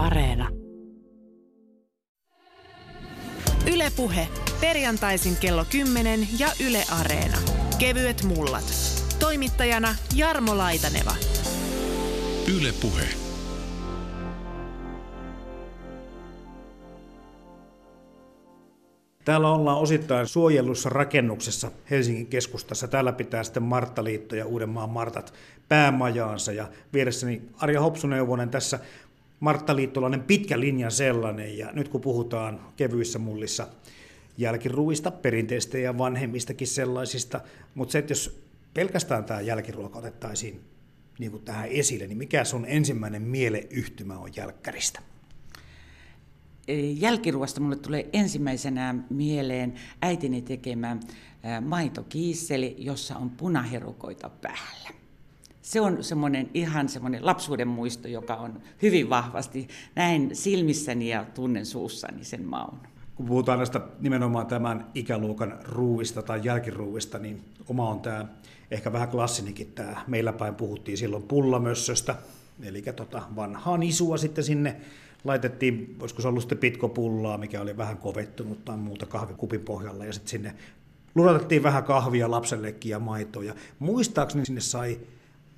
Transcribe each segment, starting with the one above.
Areena. Ylepuhe perjantaisin kello 10 ja Yle Areena. Kevyet mullat. Toimittajana Jarmo Laitaneva. Yle Puhe. Täällä ollaan osittain suojellussa rakennuksessa Helsingin keskustassa. Täällä pitää sitten Marttaliitto ja Uudenmaan Martat päämajaansa. Ja vieressäni Arja Hopsuneuvonen tässä Marttaliittolainen pitkä linja sellainen. Ja nyt kun puhutaan kevyissä mullissa jälkiruuista, perinteistä ja vanhemmistakin sellaisista, mutta se, että jos pelkästään tämä jälkiruoka otettaisiin niin kuin tähän esille, niin mikä sun ensimmäinen mieleyhtymä on jälkkäristä? jälkiruosta mulle tulee ensimmäisenä mieleen äitini tekemä maitokiisseli, jossa on punaherukoita päällä. Se on semmoinen ihan semmoinen lapsuuden muisto, joka on hyvin vahvasti näin silmissäni ja tunnen suussani sen maun. Kun puhutaan näistä nimenomaan tämän ikäluokan ruuista tai jälkiruuista, niin oma on tämä ehkä vähän klassinikin tämä. Meillä päin puhuttiin silloin pullamössöstä, eli tota vanhaa nisua sitten sinne laitettiin, olisiko se ollut sitten pitkopullaa, mikä oli vähän kovettunut tai muuta kahvikupin pohjalla, ja sitten sinne lunatettiin vähän kahvia lapsellekin ja maitoa. Ja muistaakseni sinne sai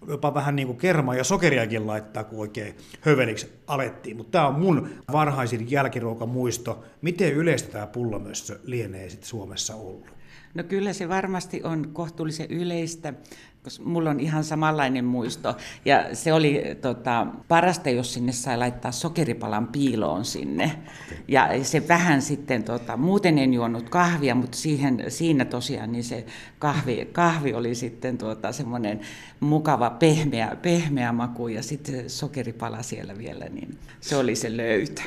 jopa vähän niin kuin kermaa ja sokeriakin laittaa, kun oikein höveliksi alettiin. Mutta tämä on mun varhaisin jälkiruokamuisto. Miten yleistä tämä pullamössö lienee sitten Suomessa ollut? No kyllä se varmasti on kohtuullisen yleistä koska mulla on ihan samanlainen muisto. Ja se oli tota, parasta, jos sinne sai laittaa sokeripalan piiloon sinne. Ja se vähän sitten, tota, muuten en juonut kahvia, mutta siihen, siinä tosiaan niin se kahvi, kahvi oli sitten tuota, semmoinen mukava pehmeä, pehmeä maku ja sitten sokeripala siellä vielä, niin se oli se löytö.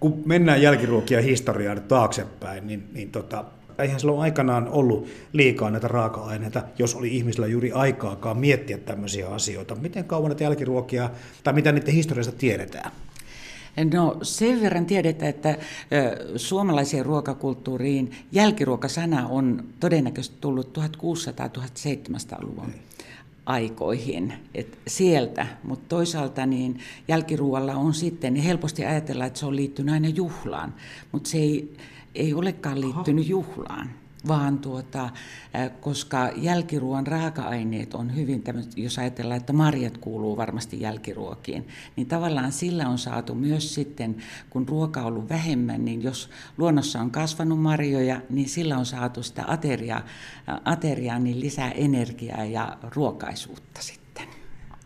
Kun mennään jälkiruokia historiaan taaksepäin, niin, niin tota, eihän silloin aikanaan ollut liikaa näitä raaka-aineita, jos oli ihmisillä juuri aikaakaan miettiä tämmöisiä asioita. Miten kauan näitä jälkiruokia, tai mitä niiden historiasta tiedetään? No sen verran tiedetään, että suomalaiseen ruokakulttuuriin jälkiruokasana on todennäköisesti tullut 1600-1700-luvun aikoihin, et sieltä, mutta toisaalta niin jälkiruoalla on sitten, niin helposti ajatellaan, että se on liittynyt aina juhlaan, mutta se ei, ei olekaan liittynyt Aha. juhlaan, vaan tuota, koska jälkiruoan raaka-aineet on hyvin, jos ajatellaan, että marjat kuuluu varmasti jälkiruokiin, niin tavallaan sillä on saatu myös sitten, kun ruoka on ollut vähemmän, niin jos luonnossa on kasvanut marjoja, niin sillä on saatu sitä ateriaa, ateriaa niin lisää energiaa ja ruokaisuutta sitten.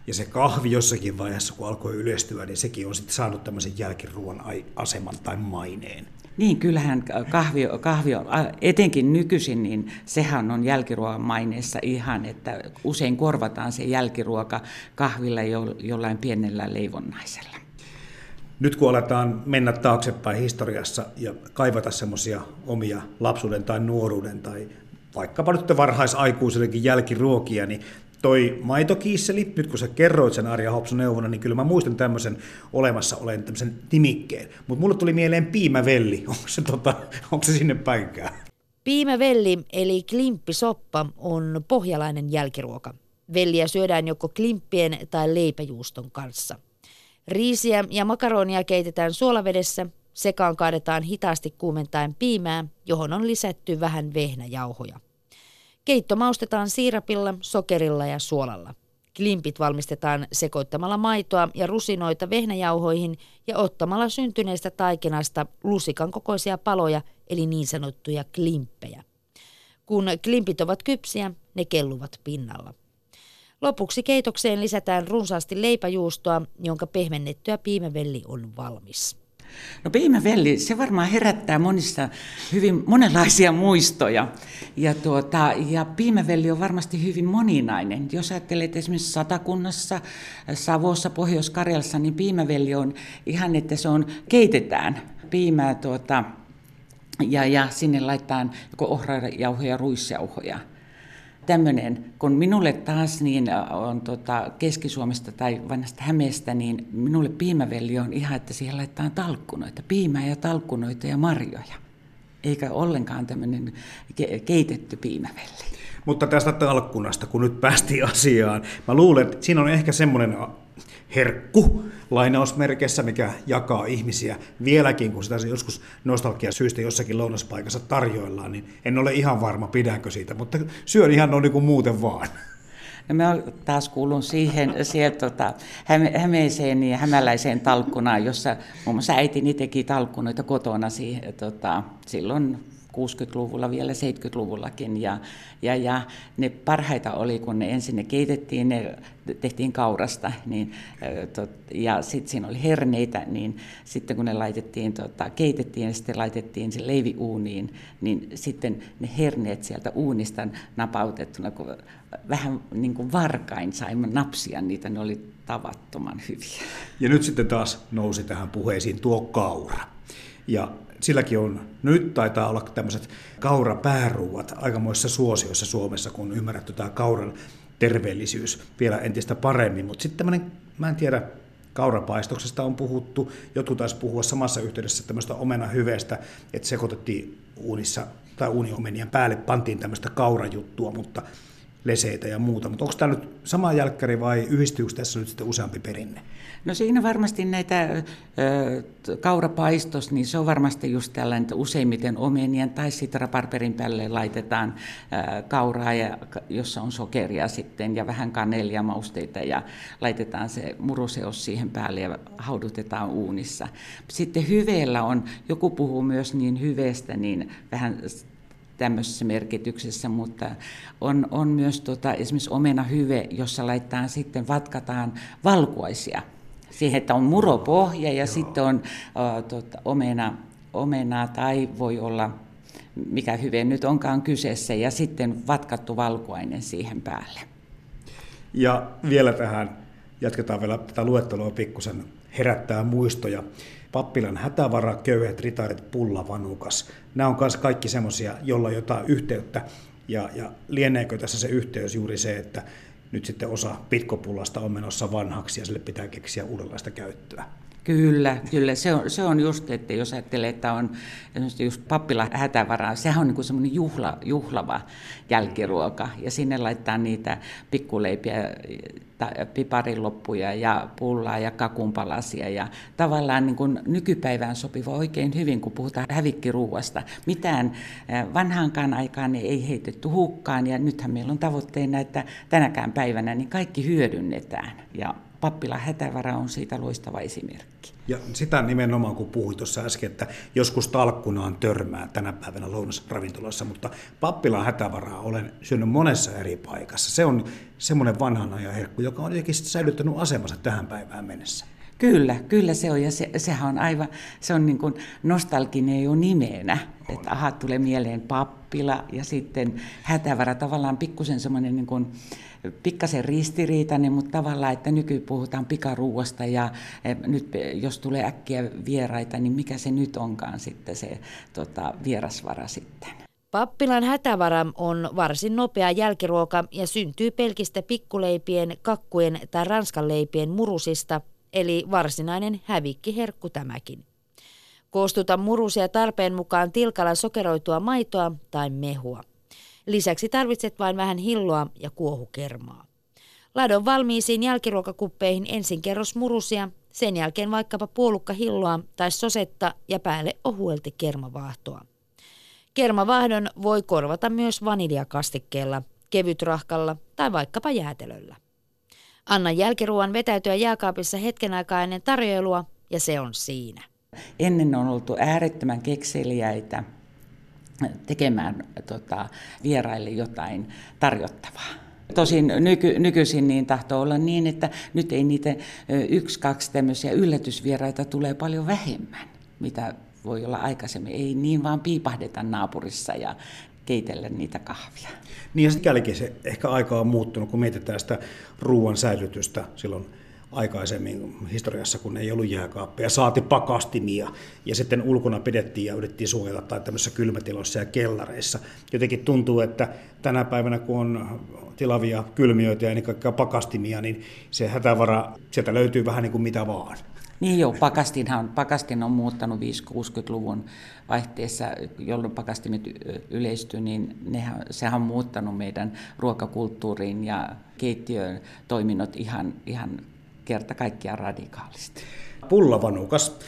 Ja se kahvi jossakin vaiheessa, kun alkoi yleistyä, niin sekin on sitten saanut tämmöisen jälkiruoan aseman tai maineen. Niin, kyllähän kahvi, kahvi on, etenkin nykyisin, niin sehän on jälkiruoan maineessa ihan, että usein korvataan se jälkiruoka kahvilla jo, jollain pienellä leivonnaisella. Nyt kun aletaan mennä taaksepäin historiassa ja kaivata semmoisia omia lapsuuden tai nuoruuden tai vaikkapa nyt varhaisaikuisellekin jälkiruokia, niin toi maitokiisseli, nyt kun sä kerroit sen Arja Hopsun neuvona, niin kyllä mä muistan tämmöisen olemassa olen tämmöisen nimikkeen. Mutta mulle tuli mieleen piimävelli. Onko se, tota, onko se sinne päinkään? Piimävelli eli klimppisoppa on pohjalainen jälkiruoka. Velliä syödään joko klimppien tai leipäjuuston kanssa. Riisiä ja makaronia keitetään suolavedessä, sekaan kaadetaan hitaasti kuumentaen piimää, johon on lisätty vähän vehnäjauhoja. Keitto maustetaan siirapilla, sokerilla ja suolalla. Klimpit valmistetaan sekoittamalla maitoa ja rusinoita vehnäjauhoihin ja ottamalla syntyneestä taikinasta lusikan kokoisia paloja eli niin sanottuja klimppejä. Kun klimpit ovat kypsiä, ne kelluvat pinnalla. Lopuksi keitokseen lisätään runsaasti leipäjuustoa, jonka pehmennettyä piimävelli on valmis. No piimävelli, se varmaan herättää monissa hyvin monenlaisia muistoja. Ja, tuota, ja piimävelli on varmasti hyvin moninainen. Jos ajattelet esimerkiksi Satakunnassa, Savossa, Pohjois-Karjalassa, niin piimävelli on ihan, että se on, keitetään piimää tuota, ja, ja sinne laitetaan joko ohrajauhoja, ruisjauhoja tämmöinen, kun minulle taas niin on tota Keski-Suomesta tai vanhasta Hämeestä, niin minulle piimävelli on ihan, että siihen laittaa talkkunoita, piimää ja talkkunoita ja marjoja. Eikä ollenkaan tämmöinen keitetty piimävelli. Mutta tästä talkkunasta, kun nyt päästiin asiaan, mä luulen, että siinä on ehkä semmoinen herkku lainausmerkeissä, mikä jakaa ihmisiä vieläkin, kun sitä joskus nostalgia syystä jossakin lounaspaikassa tarjoillaan, niin en ole ihan varma, pidänkö siitä, mutta syön ihan noin niin kuin muuten vaan. No mä taas kuulun siihen sieltä tota, Hämeeseen ja hämäläiseen talkkunaan, jossa muun muassa äitini teki talkkunoita kotona siihen, tota, silloin 60-luvulla, vielä 70-luvullakin. Ja, ja, ja ne parhaita oli, kun ne ensin ne keitettiin, ne tehtiin kaurasta, niin, ja sitten siinä oli herneitä, niin sitten kun ne laitettiin, tota, keitettiin ja sitten laitettiin se leivi uuniin, niin sitten ne herneet sieltä uunista napautettuna, kun vähän niin kuin varkain saimme napsia niitä, ne oli tavattoman hyviä. Ja nyt sitten taas nousi tähän puheisiin tuo kaura. Ja silläkin on, nyt taitaa olla tämmöiset kaurapääruuat aikamoissa suosioissa Suomessa, kun on ymmärretty tämä kauran terveellisyys vielä entistä paremmin. Mutta sitten tämmöinen, mä en tiedä, kaurapaistoksesta on puhuttu, jotkut taisi puhua samassa yhteydessä tämmöistä omenahyveestä, että sekoitettiin uunissa tai uuniomenien päälle pantiin tämmöistä kaurajuttua, mutta leseitä ja muuta. Mutta onko tämä nyt sama jälkkäri vai yhdistyykö tässä nyt sitten useampi perinne? No siinä varmasti näitä kaurapaistos, niin se on varmasti just tällainen, että useimmiten omenien tai sitten raparperin päälle laitetaan kauraa, ja, jossa on sokeria sitten ja vähän kanelia mausteita ja laitetaan se muruseos siihen päälle ja haudutetaan uunissa. Sitten hyveellä on, joku puhuu myös niin hyveestä, niin vähän tämmöisessä merkityksessä, mutta on, on myös tota, esimerkiksi omena hyve, jossa laitetaan sitten, vatkataan valkuaisia siihen, että on muropohja ja Joo. sitten on uh, tota, omena, omena tai voi olla mikä hyve nyt onkaan kyseessä ja sitten vatkattu valkuainen siihen päälle. Ja vielä tähän, jatketaan vielä tätä luettelua pikkusen, herättää muistoja. Pappilan hätävara, köyhät ritarit, pulla, vanukas. Nämä on myös kaikki semmoisia, jolla on jotain yhteyttä. Ja, ja lieneekö tässä se yhteys juuri se, että nyt sitten osa pitkopullasta on menossa vanhaksi ja sille pitää keksiä uudenlaista käyttöä? Kyllä, kyllä. Se on, se on just, että jos ajattelee, että on just pappila hätävaraa, sehän on niin semmoinen juhla, juhlava jälkiruoka. Ja sinne laittaa niitä pikkuleipiä, pipariloppuja ja pullaa ja kakunpalasia. Ja tavallaan niin kuin nykypäivään sopiva oikein hyvin, kun puhutaan hävikkiruuasta. Mitään vanhaankaan aikaan ei heitetty hukkaan ja nythän meillä on tavoitteena, että tänäkään päivänä niin kaikki hyödynnetään. Ja Pappilan hätävara on siitä loistava esimerkki. Ja sitä nimenomaan, kun puhuit tuossa äsken, että joskus talkkunaan törmää tänä päivänä lounasravintolassa, mutta Pappilan hätävaraa olen syönyt monessa eri paikassa. Se on semmoinen vanhan ajan herkku, joka on jotenkin säilyttänyt asemansa tähän päivään mennessä. Kyllä, kyllä se on, ja se, sehän on aivan, se on niin kuin nostalginen jo nimenä, on. että aha, tulee mieleen pappila ja sitten hätävara, tavallaan pikkusen semmoinen niin kuin, pikkasen ristiriitainen, mutta tavallaan, että nyky puhutaan pikaruuasta ja e, nyt jos tulee äkkiä vieraita, niin mikä se nyt onkaan sitten se tota, vierasvara sitten. Pappilan hätävara on varsin nopea jälkiruoka ja syntyy pelkistä pikkuleipien, kakkujen tai ranskanleipien murusista, eli varsinainen hävikkiherkku tämäkin. Koostuta murusia tarpeen mukaan tilkalla sokeroitua maitoa tai mehua. Lisäksi tarvitset vain vähän hilloa ja kuohukermaa. Ladon valmiisiin jälkiruokakuppeihin ensin kerros murusia, sen jälkeen vaikkapa puolukka hilloa tai sosetta ja päälle ohuelti kermavaahtoa. Kermavahdon voi korvata myös vaniljakastikkeella, kevytrahkalla tai vaikkapa jäätelöllä. Anna jälkiruoan vetäytyä jääkaapissa hetken aikaa ennen tarjoilua ja se on siinä. Ennen on oltu äärettömän kekseliäitä tekemään tota, vieraille jotain tarjottavaa. Tosin nyky, nykyisin niin tahtoo olla niin, että nyt ei niitä yksi, kaksi tämmöisiä yllätysvieraita tulee paljon vähemmän, mitä voi olla aikaisemmin. Ei niin vaan piipahdeta naapurissa ja keitellä niitä kahvia. Niin ja sikälikin se ehkä aika on muuttunut, kun mietitään sitä ruoan säilytystä silloin aikaisemmin historiassa, kun ei ollut jääkaappeja, saati pakastimia, ja sitten ulkona pidettiin ja yritettiin suojata tai tämmöisissä kylmätiloissa ja kellareissa. Jotenkin tuntuu, että tänä päivänä, kun on tilavia kylmiöitä ja ennen kaikkea pakastimia, niin se hätävara, sieltä löytyy vähän niin kuin mitä vaan. Niin joo, pakastinhan, pakastin on muuttanut 5-60-luvun vaihteessa, jolloin pakastimet yleistyi, niin nehän, sehän on muuttanut meidän ruokakulttuuriin ja keittiön toiminnot ihan, ihan kerta kaikkiaan radikaalisti. Pullavanukas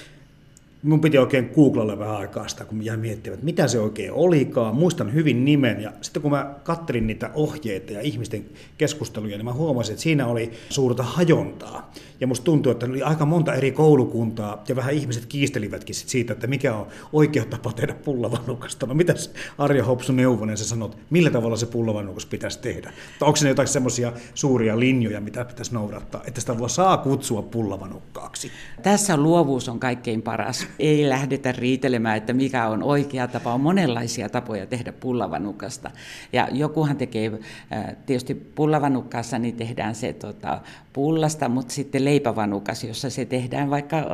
Mun piti oikein googlailla vähän aikaa sitä, kun jäin miettimään, että mitä se oikein olikaan. Muistan hyvin nimen ja sitten kun mä kattelin niitä ohjeita ja ihmisten keskusteluja, niin mä huomasin, että siinä oli suurta hajontaa. Ja musta tuntuu, että oli aika monta eri koulukuntaa ja vähän ihmiset kiistelivätkin siitä, että mikä on oikea tapa tehdä pullavanukasta. No mitäs Arja Hopsu Neuvonen sä sanot, millä tavalla se pullavanukas pitäisi tehdä? Tai onko se jotain semmoisia suuria linjoja, mitä pitäisi noudattaa, että sitä saa kutsua pullavanukkaaksi? Tässä luovuus on kaikkein paras ei lähdetä riitelemään, että mikä on oikea tapa. On monenlaisia tapoja tehdä pullavanukasta. Ja jokuhan tekee, äh, tietysti pullavanukkaassa niin tehdään se tota, pullasta, mutta sitten leipävanukas, jossa se tehdään vaikka äh,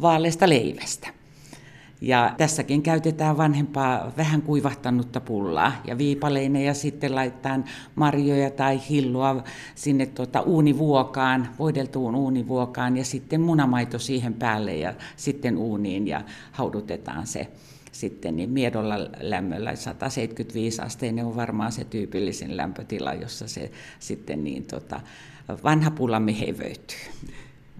vaaleista leivästä. Ja tässäkin käytetään vanhempaa vähän kuivahtanutta pullaa ja viipaleinen ja sitten laitetaan marjoja tai hillua sinne tuota uunivuokaan, voideltuun uunivuokaan ja sitten munamaito siihen päälle ja sitten uuniin ja haudutetaan se sitten niin miedolla lämmöllä 175 asteinen on varmaan se tyypillisin lämpötila, jossa se sitten niin tota, vanha pullamme hevöityy.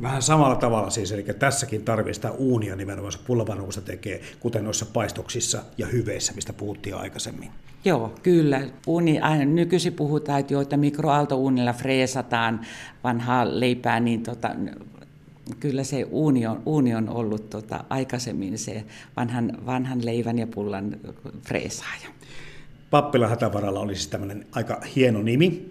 Vähän samalla tavalla siis, eli tässäkin tarvitsee uunia nimenomaan se pullavanuusta tekee, kuten noissa paistoksissa ja hyveissä, mistä puhuttiin aikaisemmin. Joo, kyllä. Uuni, aina nykyisin puhutaan, että, jo, että mikroaaltouunilla freesataan vanhaa leipää, niin tota, kyllä se uuni on, uuni on ollut tota, aikaisemmin se vanhan, vanhan leivän ja pullan freesaaja. Pappila Hätävaralla oli siis tämmöinen aika hieno nimi,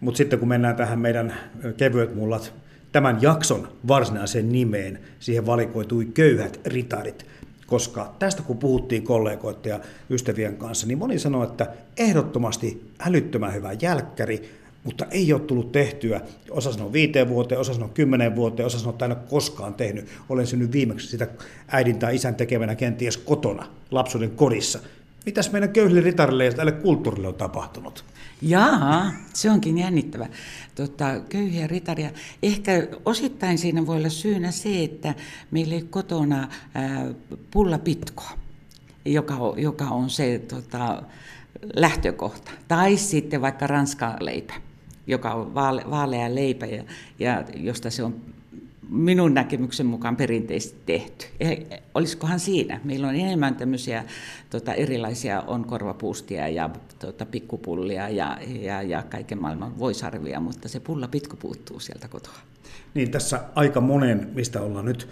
mutta sitten kun mennään tähän meidän kevyet mullat tämän jakson varsinaiseen nimeen siihen valikoitui köyhät ritarit, koska tästä kun puhuttiin kollegoiden ja ystävien kanssa, niin moni sanoi, että ehdottomasti älyttömän hyvä jälkkäri, mutta ei ole tullut tehtyä. Osa sanoo viiteen vuoteen, osa sanoo kymmenen vuoteen, osa sanoo, että en ole koskaan tehnyt. Olen synnyt viimeksi sitä äidin tai isän tekevänä kenties kotona, lapsuuden kodissa. Mitäs meidän köyhille ritarille ja tälle kulttuurille on tapahtunut? Jaa, se onkin jännittävä. Tota, köyhiä ritaria. Ehkä osittain siinä voi olla syynä se, että meillä ei kotona ää, pullapitkoa, joka on, joka on se tota, lähtökohta. Tai sitten vaikka ranskan leipä, joka on vaale, vaalea leipä ja, ja josta se on minun näkemyksen mukaan perinteisesti tehty. Olisikohan siinä? Meillä on enemmän tämmöisiä tota, erilaisia on korvapuustia ja tota, pikkupullia ja, ja, ja kaiken maailman voisarvia, mutta se pulla pitko puuttuu sieltä kotoa. Niin tässä aika monen, mistä ollaan nyt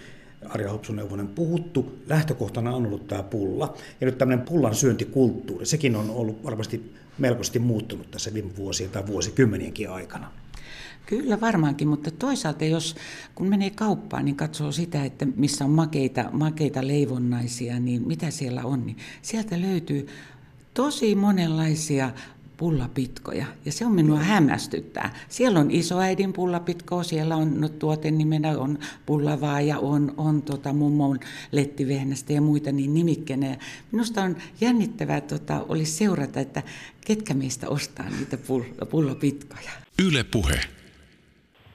Arja Hopsuneuvonen puhuttu, lähtökohtana on ollut tämä pulla. Ja nyt tämmöinen pullan syöntikulttuuri, sekin on ollut varmasti melkoisesti muuttunut tässä viime vuosien tai vuosikymmenienkin aikana. Kyllä varmaankin, mutta toisaalta jos kun menee kauppaan, niin katsoo sitä, että missä on makeita, makeita leivonnaisia, niin mitä siellä on, niin sieltä löytyy tosi monenlaisia pullapitkoja. Ja se on minua hämmästyttää. Siellä on isoäidin pullapitko, siellä on no, tuotenimenä on pullavaa ja on, on tota, mummon lettivehnästä ja muita niin nimikkeenä. Minusta on jännittävää tota, olisi seurata, että ketkä meistä ostaa niitä pullapitkoja. Yle puhe.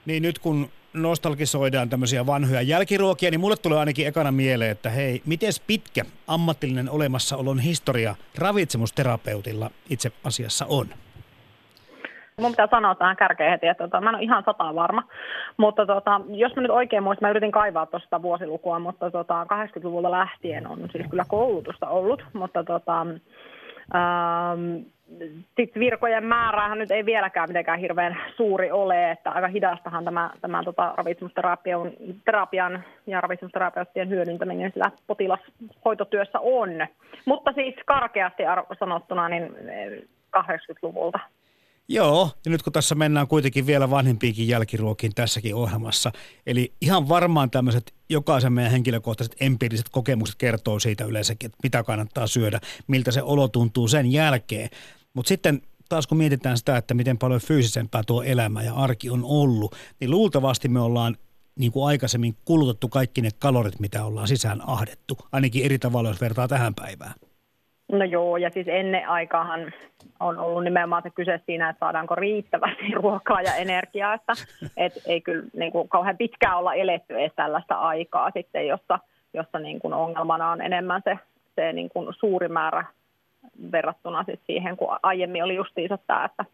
Niin nyt kun nostalgisoidaan tämmöisiä vanhoja jälkiruokia, niin mulle tulee ainakin ekana mieleen, että hei, miten pitkä ammatillinen olemassaolon historia ravitsemusterapeutilla itse asiassa on? Mun pitää sanoa tähän kärkeen heti, että tota, mä en ole ihan sata varma, mutta tota, jos mä nyt oikein muistan, mä yritin kaivaa tuosta vuosilukua, mutta tota, 80-luvulta lähtien on siis kyllä koulutusta ollut, mutta tota, ähm, sitten virkojen määrähän nyt ei vieläkään mitenkään hirveän suuri ole, että aika hidastahan tämä, tämä tota, ravitsemusterapian terapian ja ravitsemusterapeuttien hyödyntäminen sillä potilashoitotyössä on. Mutta siis karkeasti sanottuna niin 80-luvulta. Eh, Joo, ja nyt kun tässä mennään kuitenkin vielä vanhempiinkin jälkiruokiin tässäkin ohjelmassa, eli ihan varmaan tämmöiset jokaisen meidän henkilökohtaiset empiiriset kokemukset kertoo siitä yleensäkin, että mitä kannattaa syödä, miltä se olo tuntuu sen jälkeen. Mutta sitten taas kun mietitään sitä, että miten paljon fyysisempää tuo elämä ja arki on ollut, niin luultavasti me ollaan niin kuin aikaisemmin kulutettu kaikki ne kalorit, mitä ollaan sisään ahdettu, ainakin eri tavalla, jos vertaa tähän päivään. No joo, ja siis ennen aikaahan on ollut nimenomaan se kyse siinä, että saadaanko riittävästi ruokaa ja energiaa, että et ei kyllä niin kuin, kauhean pitkään olla eletty edes tällaista aikaa sitten, jossa, jossa niin kuin ongelmana on enemmän se, se niin kuin suuri määrä verrattuna siis siihen, kun aiemmin oli justiinsa tämä, että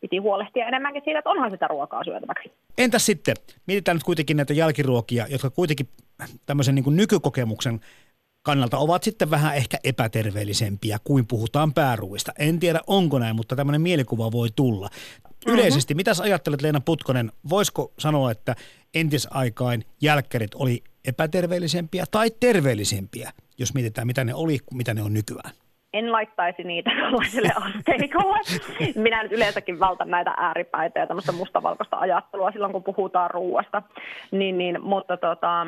piti huolehtia enemmänkin siitä, että onhan sitä ruokaa syötäväksi. Entäs sitten, mietitään nyt kuitenkin näitä jälkiruokia, jotka kuitenkin tämmöisen niin kuin nykykokemuksen kannalta ovat sitten vähän ehkä epäterveellisempiä kuin puhutaan pääruuista. En tiedä onko näin, mutta tämmöinen mielikuva voi tulla. Mm-hmm. Yleisesti, mitä ajattelet Leena Putkonen, voisiko sanoa, että entisaikain jälkkärit oli epäterveellisempiä tai terveellisempiä, jos mietitään mitä ne oli, mitä ne on nykyään? En laittaisi niitä tällaiselle asteikolle. Minä nyt yleensäkin valtan näitä ääripäitä ja tämmöistä mustavalkoista ajattelua silloin, kun puhutaan ruuasta. Niin, niin, mutta tota,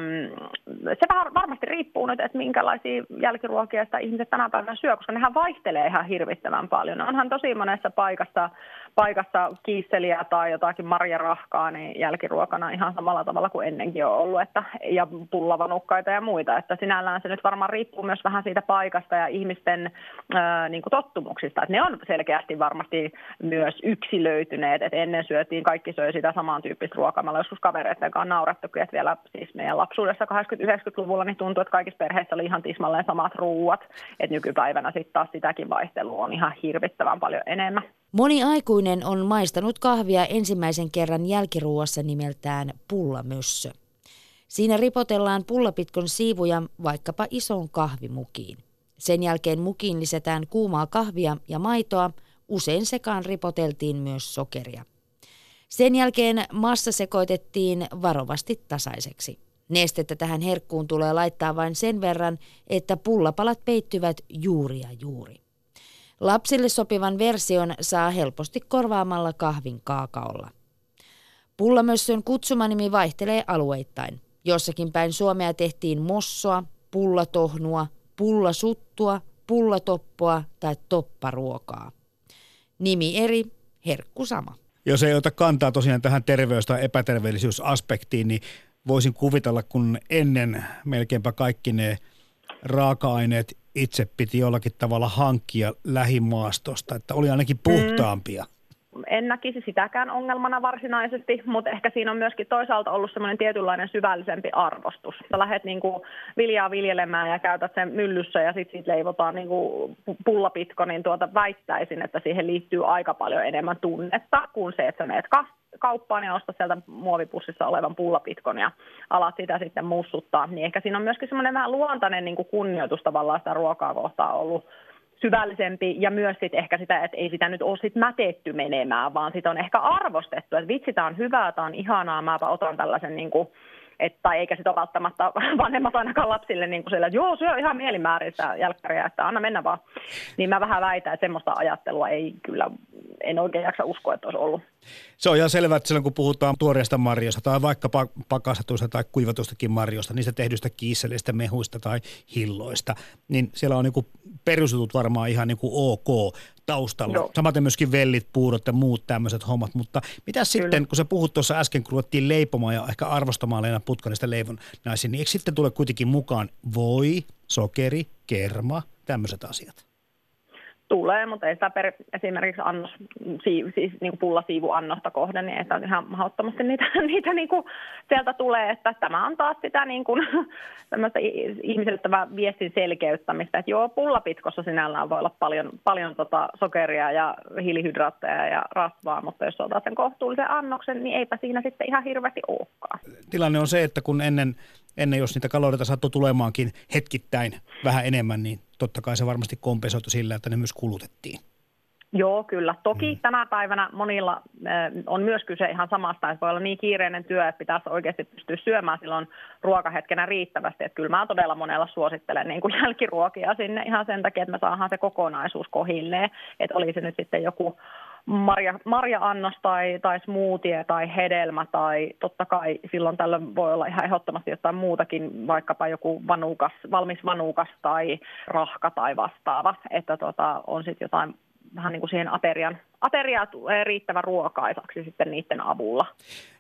se vähän varmasti riippuu nyt, että minkälaisia jälkiruokia sitä ihmiset tänä päivänä syö, koska nehän vaihtelee ihan hirvittävän paljon. Onhan tosi monessa paikassa, paikassa kiisseliä tai jotakin marjarahkaa niin jälkiruokana ihan samalla tavalla kuin ennenkin on ollut, että, ja pullavanukkaita ja muita. Että sinällään se nyt varmaan riippuu myös vähän siitä paikasta ja ihmisten ää, niin kuin tottumuksista. Että ne on selkeästi varmasti myös yksilöityneet, että ennen syötiin, kaikki söi sitä samantyyppistä ruokaa. Mä joskus kavereiden kanssa naurettu, että vielä siis meidän lapsuudessa 80-90-luvulla niin tuntui, että kaikissa perheissä oli ihan tismalleen samat ruuat. Että nykypäivänä sitten taas sitäkin vaihtelua on ihan hirvittävän paljon enemmän. Moni aikuinen on maistanut kahvia ensimmäisen kerran jälkiruuassa nimeltään pullamössö. Siinä ripotellaan pullapitkon siivuja vaikkapa ison kahvimukiin. Sen jälkeen mukiin lisätään kuumaa kahvia ja maitoa, usein sekaan ripoteltiin myös sokeria. Sen jälkeen massa sekoitettiin varovasti tasaiseksi. Nestettä tähän herkkuun tulee laittaa vain sen verran, että pullapalat peittyvät juuri ja juuri. Lapsille sopivan version saa helposti korvaamalla kahvin kaakaolla. Pullamössön kutsumanimi vaihtelee alueittain. Jossakin päin Suomea tehtiin mossoa, pullatohnua, pullasuttua, pullatoppoa tai topparuokaa. Nimi eri, herkku sama. Jos ei ota kantaa tosiaan tähän terveys- tai epäterveellisyysaspektiin, niin voisin kuvitella, kun ennen melkeinpä kaikki ne raaka-aineet itse piti jollakin tavalla hankkia lähimaastosta, että oli ainakin puhtaampia. Mm en näkisi sitäkään ongelmana varsinaisesti, mutta ehkä siinä on myöskin toisaalta ollut semmoinen tietynlainen syvällisempi arvostus. Sä lähdet niin kuin viljaa viljelemään ja käytät sen myllyssä ja sitten sit leivotaan niin kuin pullapitko, niin tuota väittäisin, että siihen liittyy aika paljon enemmän tunnetta kuin se, että sä meet kauppaan ja ostat sieltä muovipussissa olevan pullapitkon ja alat sitä sitten mussuttaa. Niin ehkä siinä on myöskin semmoinen vähän luontainen niin kuin kunnioitus tavallaan sitä ruokaa kohtaan ollut syvällisempi ja myös sit ehkä sitä, että ei sitä nyt ole sit mätetty menemään, vaan sitä on ehkä arvostettu, että vitsi, tämä on hyvää, tämä on ihanaa, mäpä otan tällaisen niin kuin, että, eikä sitä ole välttämättä vanhemmat ainakaan lapsille niin kuin sillä, että joo, on ihan mielimääristä jälkkäriä, että anna mennä vaan. Niin mä vähän väitän, että semmoista ajattelua ei kyllä, en oikein jaksa uskoa, että olisi ollut. Se on ihan selvää, että silloin kun puhutaan tuoreesta marjosta tai vaikka pakastetusta tai kuivatustakin marjosta, niistä tehdyistä kiisselistä, mehuista tai hilloista, niin siellä on niin perusjutut varmaan ihan niin ok taustalla. Joo. Samaten myöskin vellit, puurot ja muut tämmöiset hommat. Mutta mitä sitten, kun sä puhut tuossa äsken, kun ruvettiin leipomaan ja ehkä arvostamaan Leena Putkanista leivon naisiin, niin eikö sitten tule kuitenkin mukaan voi, sokeri, kerma, tämmöiset asiat? Tulee, mutta ei sitä per, esimerkiksi annos, siis, siis niin kuin pullasiivuannosta kohden, niin ei sitä ihan mahdottomasti niitä, niitä niin kuin sieltä tulee, että tämä on taas sitä niin kuin, ihmiselle tämä viestin selkeyttämistä, että joo, pullapitkossa sinällään voi olla paljon, paljon tota sokeria ja hiilihydraatteja ja rasvaa, mutta jos otat sen kohtuullisen annoksen, niin eipä siinä sitten ihan hirveästi olekaan. Tilanne on se, että kun ennen ennen jos niitä kaloreita saattoi tulemaankin hetkittäin vähän enemmän, niin totta kai se varmasti kompensoitu sillä, että ne myös kulutettiin. Joo, kyllä. Toki mm. tänä päivänä monilla äh, on myös kyse ihan samasta, että voi olla niin kiireinen työ, että pitäisi oikeasti pystyä syömään silloin ruokahetkenä riittävästi. Että kyllä mä todella monella suosittelen niin kuin jälkiruokia sinne ihan sen takia, että me saadaan se kokonaisuus kohilleen. Että oli se nyt sitten joku marja, marja-annos tai, tai smoothie tai hedelmä tai totta kai silloin tällöin voi olla ihan ehdottomasti jotain muutakin, vaikkapa joku vanukas, valmis vanukas tai rahka tai vastaava, että tota, on sitten jotain vähän niin kuin siihen aterian, ateriaa riittävä ruokaisaksi sitten niiden avulla.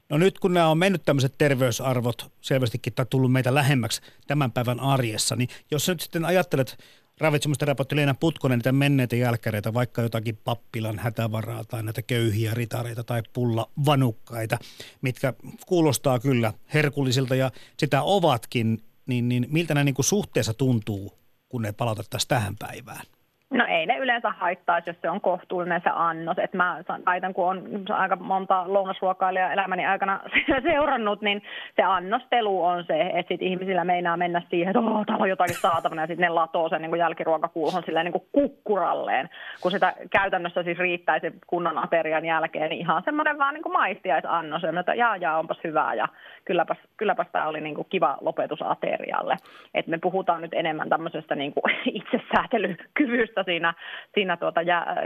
No nyt kun nämä on mennyt tämmöiset terveysarvot selvästikin tai tullut meitä lähemmäksi tämän päivän arjessa, niin jos nyt sitten ajattelet ravitsemusterapeutti Leena Putkonen niitä menneitä jälkäreitä, vaikka jotakin pappilan hätävaraa tai näitä köyhiä ritareita tai pullavanukkaita, mitkä kuulostaa kyllä herkullisilta ja sitä ovatkin, niin, niin miltä ne niin kuin suhteessa tuntuu, kun ne palautettaisiin tähän päivään? No ei ne yleensä haittaisi, jos se on kohtuullinen se annos. Et mä aitan, kun on aika monta lounasruokailijaa elämäni aikana seurannut, niin se annostelu on se, että sit ihmisillä meinaa mennä siihen, että oh, täällä on jotakin saatavana, ja sitten ne latoo sen niin jälkiruokakulhon silleen niin kukkuralleen. Kun sitä käytännössä siis riittäisi kunnon aterian jälkeen, niin ihan semmoinen vaan niin kuin maistiaisannos, että jaa, jaa, onpas hyvää, ja kylläpäs, kylläpäs tämä oli niin kuin kiva lopetus aterialle. Et me puhutaan nyt enemmän tämmöisestä niin kuin itsesäätelykyvystä, yhtä siinä, siinä tuota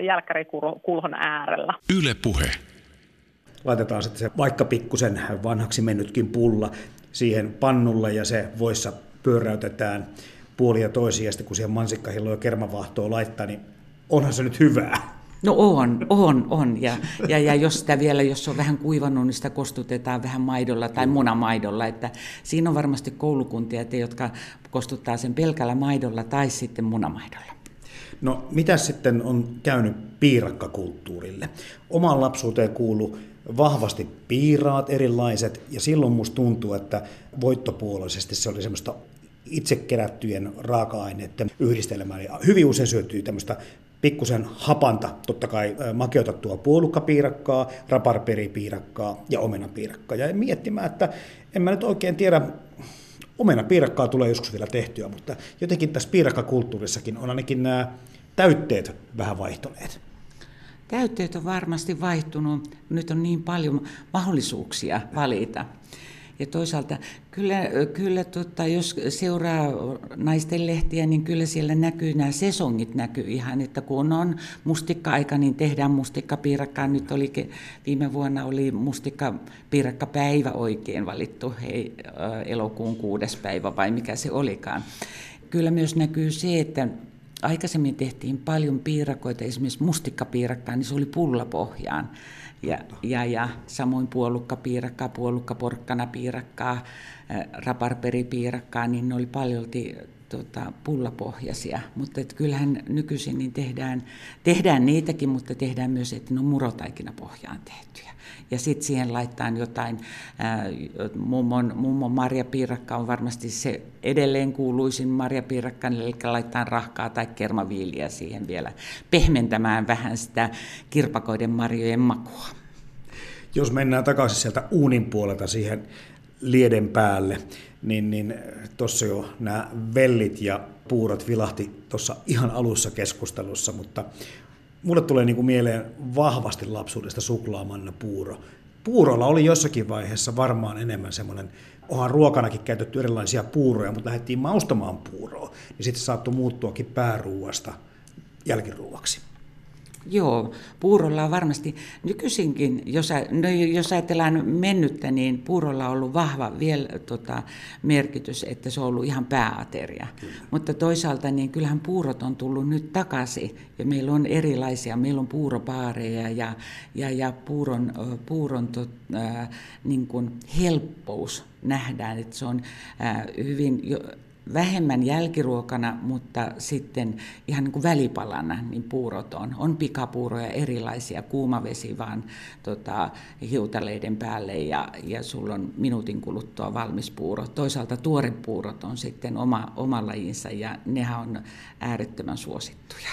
jälkkärikulhon äärellä. Yle puhe. Laitetaan sitten se vaikka pikkusen vanhaksi mennytkin pulla siihen pannulle ja se voissa pyöräytetään puolia toisia ja sitten kun siihen mansikkahilloa ja kermavahtoa laittaa, niin onhan se nyt hyvää. No on, on, on. Ja, ja, ja jos sitä vielä, jos on vähän kuivannut, niin sitä kostutetaan vähän maidolla tai munamaidolla. Että siinä on varmasti koulukuntia, jotka kostuttaa sen pelkällä maidolla tai sitten munamaidolla. No mitä sitten on käynyt piirakkakulttuurille? Omaan lapsuuteen kuuluu vahvasti piiraat erilaiset, ja silloin musta tuntuu, että voittopuolisesti se oli semmoista itse kerättyjen raaka-aineiden yhdistelmää. Ja hyvin usein syötyy tämmöistä pikkusen hapanta, totta kai makeutettua puolukkapiirakkaa, raparperipiirakkaa ja omenapiirakkaa. Ja miettimään, että en mä nyt oikein tiedä, omenapiirakkaa tulee joskus vielä tehtyä, mutta jotenkin tässä piirakkakulttuurissakin on ainakin nämä täytteet vähän vaihtuneet? Täytteet on varmasti vaihtunut. Nyt on niin paljon mahdollisuuksia valita. Ja toisaalta kyllä, kyllä tota, jos seuraa naisten lehtiä, niin kyllä siellä näkyy nämä sesongit näkyy ihan, että kun on mustikka-aika, niin tehdään mustikkapiirakkaa. Nyt oli, viime vuonna oli mustikkapiirakkapäivä oikein valittu, hei, elokuun kuudes päivä vai mikä se olikaan. Kyllä myös näkyy se, että aikaisemmin tehtiin paljon piirakoita, esimerkiksi mustikkapiirakkaa, niin se oli pullapohjaan. Ja, ja, ja samoin puolukkapiirakkaa, puolukkaporkkana piirakkaa, raparperipiirakkaa, niin ne oli paljolti tota, pullapohjaisia. Mutta et kyllähän nykyisin niin tehdään, tehdään niitäkin, mutta tehdään myös, että ne on murotaikina pohjaan tehtyjä ja sitten siihen laittaa jotain, ää, mummon, mummon marjapiirakka on varmasti se edelleen kuuluisin marjapiirakka, eli laittaa rahkaa tai kermaviiliä siihen vielä pehmentämään vähän sitä kirpakoiden marjojen makua. Jos mennään takaisin sieltä uunin puolelta siihen lieden päälle, niin, niin tuossa jo nämä vellit ja puurot vilahti tuossa ihan alussa keskustelussa, mutta mulle tulee niin kuin mieleen vahvasti lapsuudesta suklaamanna puuro. Puurolla oli jossakin vaiheessa varmaan enemmän semmoinen, onhan ruokanakin käytetty erilaisia puuroja, mutta lähdettiin maustamaan puuroa, niin sitten saattoi muuttuakin pääruuasta jälkiruuaksi. Joo, puurolla on varmasti nykyisinkin, jos, no, jos ajatellaan mennyttä, niin puurolla on ollut vahva vielä tota, merkitys, että se on ollut ihan pääateria. Kyllä. Mutta toisaalta niin kyllähän puurot on tullut nyt takaisin ja meillä on erilaisia, meillä on puuropaareja ja, ja, ja puuron, puuron tot, äh, niin kuin helppous nähdään, että se on äh, hyvin... Jo, vähemmän jälkiruokana, mutta sitten ihan niin kuin välipalana niin puurot on. On pikapuuroja erilaisia, kuumavesi vaan tota, hiutaleiden päälle ja, ja sulla on minuutin kuluttua valmis puuro. Toisaalta tuorepuurot on sitten oma, oma lajinsa ja nehän on äärettömän suosittuja.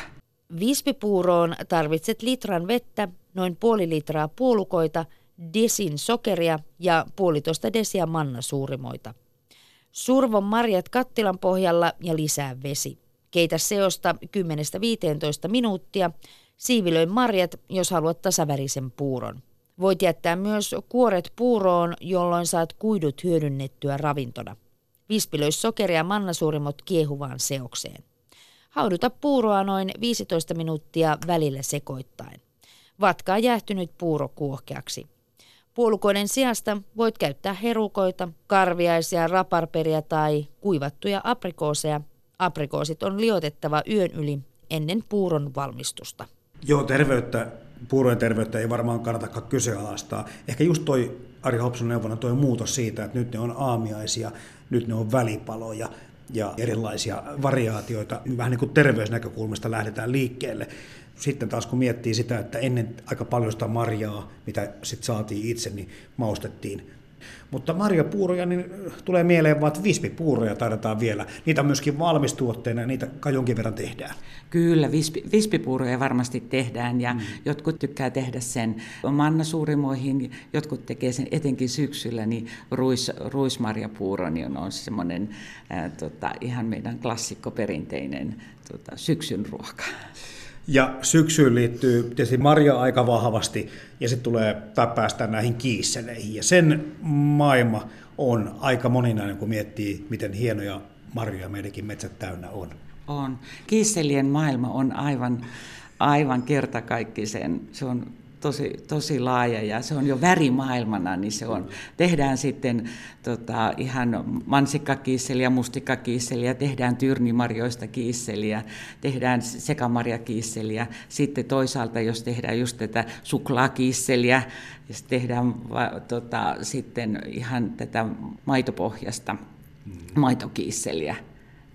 Vispipuuroon tarvitset litran vettä, noin puoli litraa puolukoita, desin sokeria ja puolitoista desia mannasuurimoita – Survon marjat kattilan pohjalla ja lisää vesi. Keitä seosta 10-15 minuuttia. Siivilöi marjat, jos haluat tasavärisen puuron. Voit jättää myös kuoret puuroon, jolloin saat kuidut hyödynnettyä ravintona. Vispilöi sokeria mannasuurimot kiehuvaan seokseen. Hauduta puuroa noin 15 minuuttia välillä sekoittaen. Vatkaa jäähtynyt puuro kuohkeaksi. Puolukoiden sijasta voit käyttää herukoita, karviaisia, raparperia tai kuivattuja aprikooseja. Aprikoosit on liotettava yön yli ennen puuron valmistusta. Joo, terveyttä, puurojen terveyttä ei varmaan kannata kyseenalaistaa. Ehkä just toi Ari Hopson neuvona toi muutos siitä, että nyt ne on aamiaisia, nyt ne on välipaloja ja erilaisia variaatioita. Vähän niin kuin terveysnäkökulmasta lähdetään liikkeelle sitten taas kun miettii sitä, että ennen aika paljon sitä marjaa, mitä sitten saatiin itse, niin maustettiin Mutta marjapuuroja, niin tulee mieleen vaan, että vispipuuroja tarvitaan vielä. Niitä on myöskin valmistuotteena ja niitä kai jonkin verran tehdään. Kyllä, vispi, vispipuuroja varmasti tehdään ja mm. jotkut tykkää tehdä sen mannasuurimoihin, jotkut tekee sen etenkin syksyllä, niin ruis, ruismarjapuuro niin on semmoinen äh, tota, ihan meidän klassikkoperinteinen tota, syksyn ruoka. Ja syksyyn liittyy tietysti marja aika vahvasti, ja sitten tulee, tai päästään näihin kiisseleihin. Ja sen maailma on aika moninainen, kun miettii, miten hienoja marjoja meidänkin metsät täynnä on. On. Kiisselien maailma on aivan, aivan kertakaikkisen. Se on tosi, tosi laaja ja se on jo värimaailmana, niin se on. Tehdään sitten tota, ihan mansikkakiisseliä, mustikkakiisseliä, tehdään tyrnimarjoista kiisseliä, tehdään sekamarjakiisseliä. Sitten toisaalta, jos tehdään just tätä suklaakiisseliä, ja tehdään tota, sitten ihan tätä maitopohjasta mm. maitokiisseliä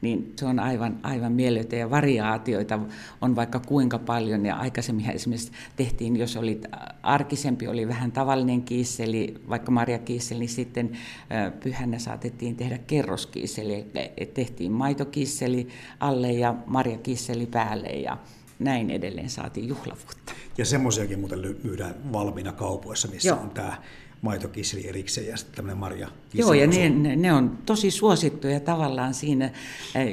niin se on aivan, aivan mieletön ja variaatioita on vaikka kuinka paljon ja aikaisemmin esimerkiksi tehtiin, jos oli arkisempi, oli vähän tavallinen kiisseli, vaikka marjakiisseli, niin sitten pyhänä saatettiin tehdä kerroskiisseli, tehtiin maitokiisseli alle ja marjakiisseli päälle ja näin edelleen saatiin juhlavuutta. Ja semmoisiakin muuten myydään valmiina kaupoissa, missä Joo. on tämä maitokisseli erikseen ja sitten tämmöinen marja Joo, ja ne, ne on tosi suosittuja tavallaan siinä,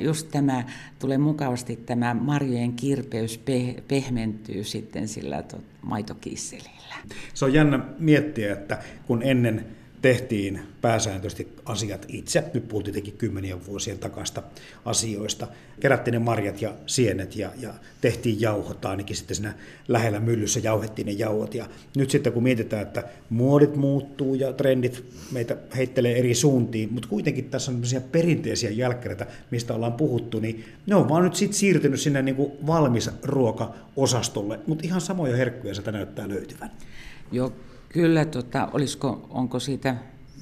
just tämä tulee mukavasti tämä marjojen kirpeys pe, pehmentyy sitten sillä maitokisselillä. Se on jännä miettiä, että kun ennen tehtiin pääsääntöisesti asiat itse. Nyt puhuttiin tietenkin kymmenien vuosien takasta asioista. Kerättiin ne marjat ja sienet ja, ja tehtiin jauhot, ainakin sitten siinä lähellä myllyssä jauhettiin ne jauhot. Ja nyt sitten kun mietitään, että muodit muuttuu ja trendit meitä heittelee eri suuntiin, mutta kuitenkin tässä on perinteisiä jälkkäreitä, mistä ollaan puhuttu, niin ne on vaan nyt sitten siirtynyt sinne niin kuin valmis ruokaosastolle, mutta ihan samoja herkkuja sieltä näyttää löytyvän. Joo, Kyllä, tota, olisiko, onko siitä 15-20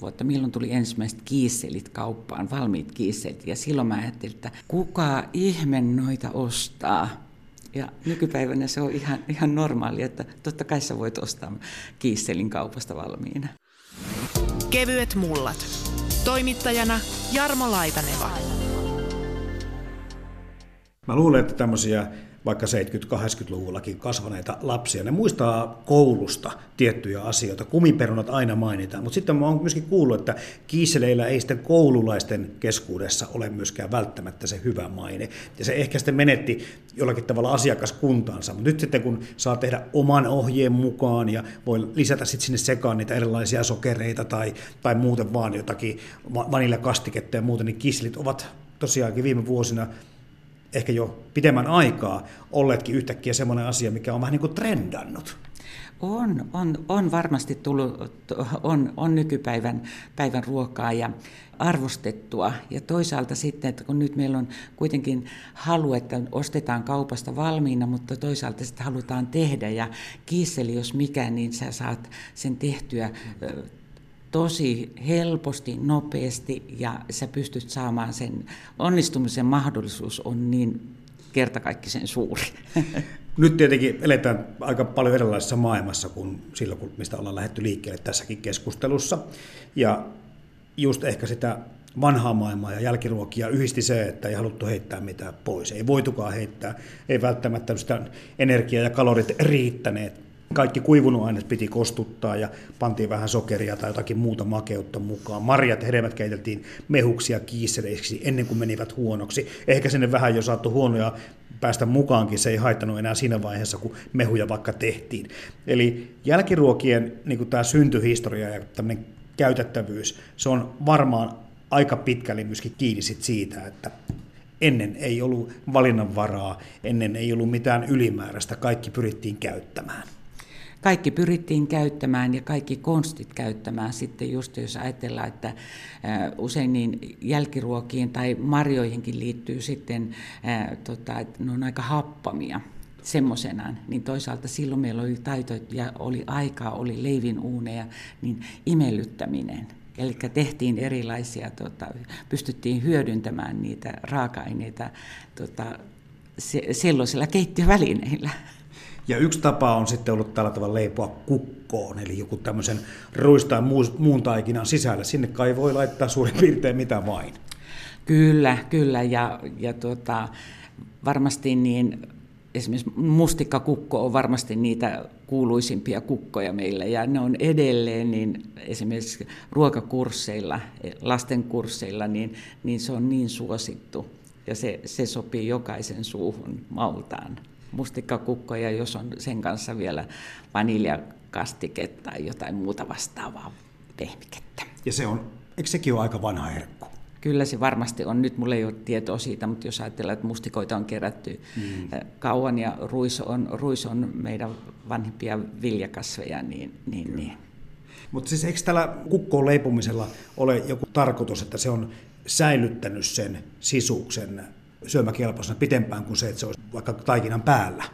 vuotta, milloin tuli ensimmäiset kiisselit kauppaan, valmiit kiisselit. Ja silloin mä ajattelin, että kuka ihme noita ostaa. Ja nykypäivänä se on ihan, ihan normaali, että totta kai sä voit ostaa kiisselin kaupasta valmiina. Kevyet mullat. Toimittajana Jarmo Laitaneva. Mä luulen, että tämmöisiä vaikka 70-80-luvullakin kasvaneita lapsia. Ne muistaa koulusta tiettyjä asioita. Kumiperunat aina mainitaan, mutta sitten mä oon myöskin kuullut, että kiiseleillä ei sitten koululaisten keskuudessa ole myöskään välttämättä se hyvä maine. Ja se ehkä sitten menetti jollakin tavalla asiakaskuntaansa, mutta nyt sitten kun saa tehdä oman ohjeen mukaan ja voi lisätä sitten sinne sekaan niitä erilaisia sokereita tai, tai muuten vaan jotakin vanillakastiketta ja muuten, niin kislit ovat tosiaankin viime vuosina ehkä jo pitemmän aikaa olleetkin yhtäkkiä semmoinen asia, mikä on vähän niin kuin trendannut. On, on, on varmasti tullut, on, on nykypäivän päivän ruokaa ja arvostettua. Ja toisaalta sitten, että kun nyt meillä on kuitenkin halu, että ostetaan kaupasta valmiina, mutta toisaalta sitten halutaan tehdä. Ja kiisseli, jos mikä, niin sä saat sen tehtyä tosi helposti, nopeasti ja sä pystyt saamaan sen onnistumisen mahdollisuus on niin kertakaikkisen suuri. Nyt tietenkin eletään aika paljon erilaisessa maailmassa kuin silloin, mistä ollaan lähdetty liikkeelle tässäkin keskustelussa. Ja just ehkä sitä vanhaa maailmaa ja jälkiruokia yhdisti se, että ei haluttu heittää mitään pois. Ei voitukaan heittää, ei välttämättä sitä energiaa ja kalorit riittäneet kaikki kuivunut aineet piti kostuttaa ja pantiin vähän sokeria tai jotakin muuta makeutta mukaan. Marjat, hedelmät keiteltiin mehuksia kiisseleiksi ennen kuin menivät huonoksi. Ehkä sinne vähän jo saattu huonoja päästä mukaankin, se ei haittanut enää siinä vaiheessa, kun mehuja vaikka tehtiin. Eli jälkiruokien niin tämä syntyhistoria ja tämmöinen käytettävyys, se on varmaan aika pitkälle myöskin kiinni siitä, että ennen ei ollut valinnanvaraa, ennen ei ollut mitään ylimääräistä, kaikki pyrittiin käyttämään kaikki pyrittiin käyttämään ja kaikki konstit käyttämään sitten just jos ajatellaan, että usein niin jälkiruokiin tai marjoihinkin liittyy sitten, tota, että ne on aika happamia semmoisenaan, niin toisaalta silloin meillä oli taito ja oli aikaa, oli leivin uuneja, niin imellyttäminen. Eli tehtiin erilaisia, tota, pystyttiin hyödyntämään niitä raaka-aineita tota, sellaisilla keittiövälineillä. Ja yksi tapa on sitten ollut tällä tavalla leipoa kukkoon, eli joku tämmöisen ruistaan muun taikinan sisällä. Sinne kai voi laittaa suurin piirtein mitä vain. Kyllä, kyllä. Ja, ja tuota, varmasti niin esimerkiksi mustikkakukko on varmasti niitä kuuluisimpia kukkoja meillä ja ne on edelleen niin esimerkiksi ruokakursseilla, lastenkursseilla, niin, niin se on niin suosittu ja se, se sopii jokaisen suuhun maultaan. Mustikkakukko ja jos on sen kanssa vielä vaniljakastike tai jotain muuta vastaavaa pehmikettä. Ja se on, eikö sekin ole aika vanha herkku? Kyllä se varmasti on. Nyt mulla ei ole tietoa siitä, mutta jos ajatellaan, että mustikoita on kerätty mm. kauan ja ruis on, ruis on meidän vanhimpia viljakasveja, niin, niin, niin. Mutta siis eikö tällä kukkoon leipomisella ole joku tarkoitus, että se on säilyttänyt sen sisuksen syömäkelpoisena pitempään kuin se, että se olisi vaikka taikinan päällä?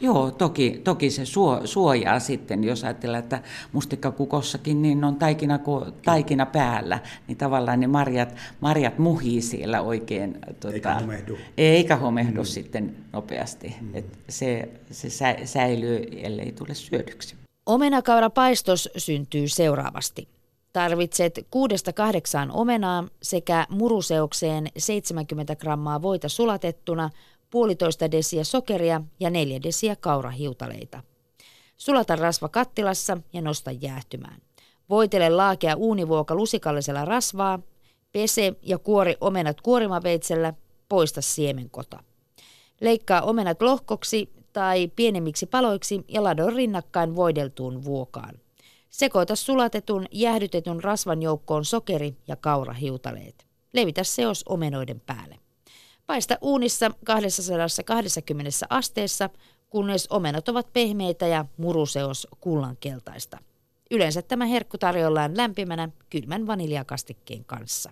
Joo, toki, toki se suo, suojaa sitten, jos ajatellaan, että mustikkakukossakin niin on taikina, taikina päällä, niin tavallaan ne marjat, marjat muhii siellä oikein. Tuota, eikä homehdu. Eikä homehdu mm. sitten nopeasti. Mm. Et se, se sä, säilyy, ellei tule syödyksi. Omenakaurapaistos syntyy seuraavasti. Tarvitset 6-8 omenaa sekä muruseokseen 70 grammaa voita sulatettuna – puolitoista desiä sokeria ja neljä desiä kaurahiutaleita. Sulata rasva kattilassa ja nosta jäähtymään. Voitele laakea uunivuoka lusikallisella rasvaa, pese ja kuori omenat kuorimaveitsellä, poista siemenkota. Leikkaa omenat lohkoksi tai pienemmiksi paloiksi ja ladon rinnakkain voideltuun vuokaan. Sekoita sulatetun, jäähdytetyn rasvan joukkoon sokeri ja kaurahiutaleet. Levitä seos omenoiden päälle. Paista uunissa 220 asteessa, kunnes omenat ovat pehmeitä ja muruseos kullankeltaista. Yleensä tämä herkku tarjollaan lämpimänä kylmän vaniljakastikkeen kanssa.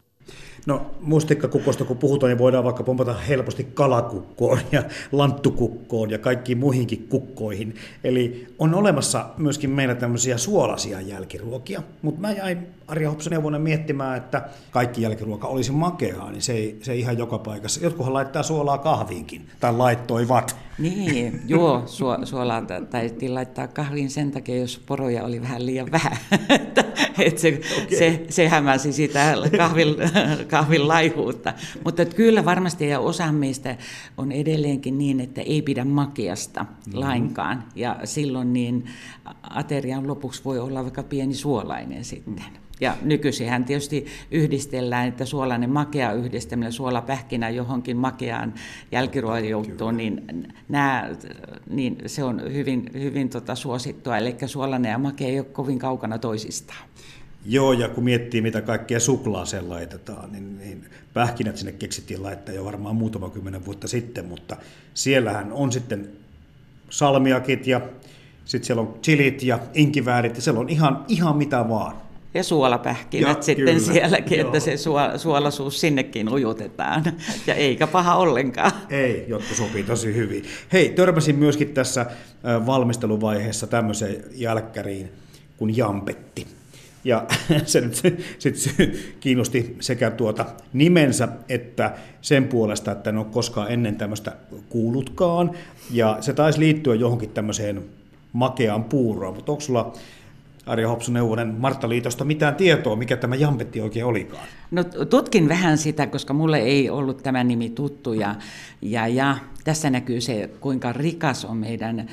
No mustikkakukosta kun puhutaan, niin voidaan vaikka pompata helposti kalakukkoon ja lanttukukkoon ja kaikkiin muihinkin kukkoihin. Eli on olemassa myöskin meillä tämmöisiä suolaisia jälkiruokia, mutta mä jäin Arja Hopsonen miettimään, että kaikki jälkiruoka olisi makeaa, niin se ei, se ei ihan joka paikassa. Jotkuhan laittaa suolaa kahviinkin, tai laittoivat. Niin, joo, su, suolaa taidettiin laittaa kahviin sen takia, jos poroja oli vähän liian vähän. että se, okay. se, se hämäsi sitä kahvin, kahvin laihuutta. Mutta kyllä varmasti ja osa meistä on edelleenkin niin, että ei pidä makeasta mm-hmm. lainkaan. Ja silloin niin aterian lopuksi voi olla vaikka pieni suolainen sitten. Ja nykyisinhän tietysti yhdistellään, että suolainen makea yhdistämillä suolapähkinä johonkin makeaan jälkiruoanjouttoon, niin, nämä, niin se on hyvin, hyvin tota suosittua. Eli suolainen ja makea ei ole kovin kaukana toisistaan. Joo, ja kun miettii, mitä kaikkea suklaaseen laitetaan, niin, niin pähkinät sinne keksittiin laittaa jo varmaan muutama kymmenen vuotta sitten, mutta siellähän on sitten salmiakit ja sitten siellä on chilit ja inkiväärit ja siellä on ihan, ihan mitä vaan. Ja suolapähkinät ja, sitten kyllä. sielläkin, Joo. että se suolaisuus sinnekin ujutetaan. Ja eikä paha ollenkaan. Ei, jotta sopii tosi hyvin. Hei, törmäsin myöskin tässä valmisteluvaiheessa tämmöiseen jälkkäriin kuin jampetti. Ja se nyt sit kiinnosti sekä tuota nimensä että sen puolesta, että en ole koskaan ennen tämmöistä kuullutkaan. Ja se taisi liittyä johonkin tämmöiseen makeaan puuroon, mutta onko sulla Arja Hopsu Neuvonen Martta Liitosta mitään tietoa, mikä tämä jampetti oikein olikaan? No tutkin vähän sitä, koska mulle ei ollut tämä nimi tuttu ja, ja, ja tässä näkyy se, kuinka rikas on meidän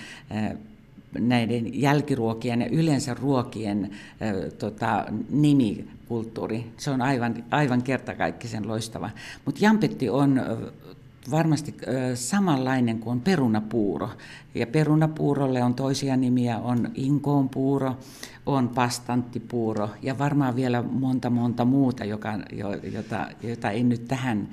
näiden jälkiruokien ja yleensä ruokien äh, tota, nimikulttuuri. Se on aivan, aivan kertakaikkisen loistava. Mutta jampetti on varmasti samanlainen kuin perunapuuro. Ja perunapuurolle on toisia nimiä, on inkoonpuuro, on pastanttipuuro ja varmaan vielä monta monta muuta, joka, jota, jota en nyt tähän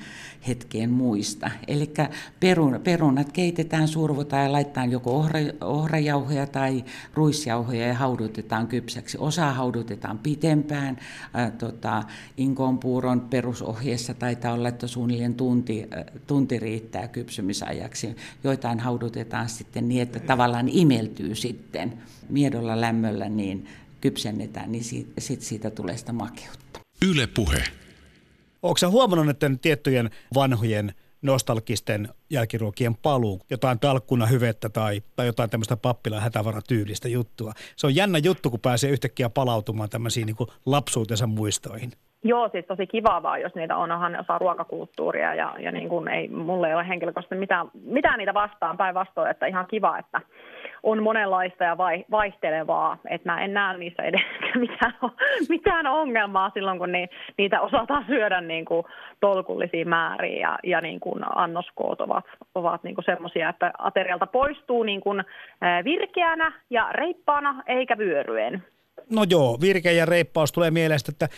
hetkeen muista. Eli perun, perunat keitetään, survotaan ja laitetaan joko ohra, ohrajauhoja tai ruisjauhoja ja haudutetaan kypsäksi. Osa haudutetaan pitempään. Ä, tota, inkoonpuuron perusohjeessa taitaa olla, että suunnilleen tunti, ä, tunti riittää kypsymisajaksi. Joitain haudutetaan sitten niin, että tavallaan imeltyy sitten miedolla lämmöllä, niin kypsennetään, niin siitä, sit siitä tulee sitä makeutta. Yle puhe. Onko sä huomannut, että tiettyjen vanhojen nostalgisten jälkiruokien paluu, jotain talkkuna hyvettä tai, tai jotain tämmöistä pappilan hätävaratyylistä juttua. Se on jännä juttu, kun pääsee yhtäkkiä palautumaan tämmöisiin niin lapsuutensa muistoihin. Joo, siis tosi kiva vaan, jos niitä on, onhan ne osaa ruokakulttuuria ja, ja niin kuin ei, mulle ei ole henkilökohtaisesti mitään, mitään niitä vastaan päinvastoin, että ihan kiva, että on monenlaista ja vai, vaihtelevaa, että mä en näe niissä edes mitään, mitään ongelmaa silloin, kun ni, niitä osataan syödä niin kuin tolkullisiin määriin ja, ja niin kuin annoskoot ovat, ovat niin semmoisia, että aterialta poistuu niin kuin virkeänä ja reippaana eikä vyöryen. No joo, virkeä ja reippaus tulee mielestä, että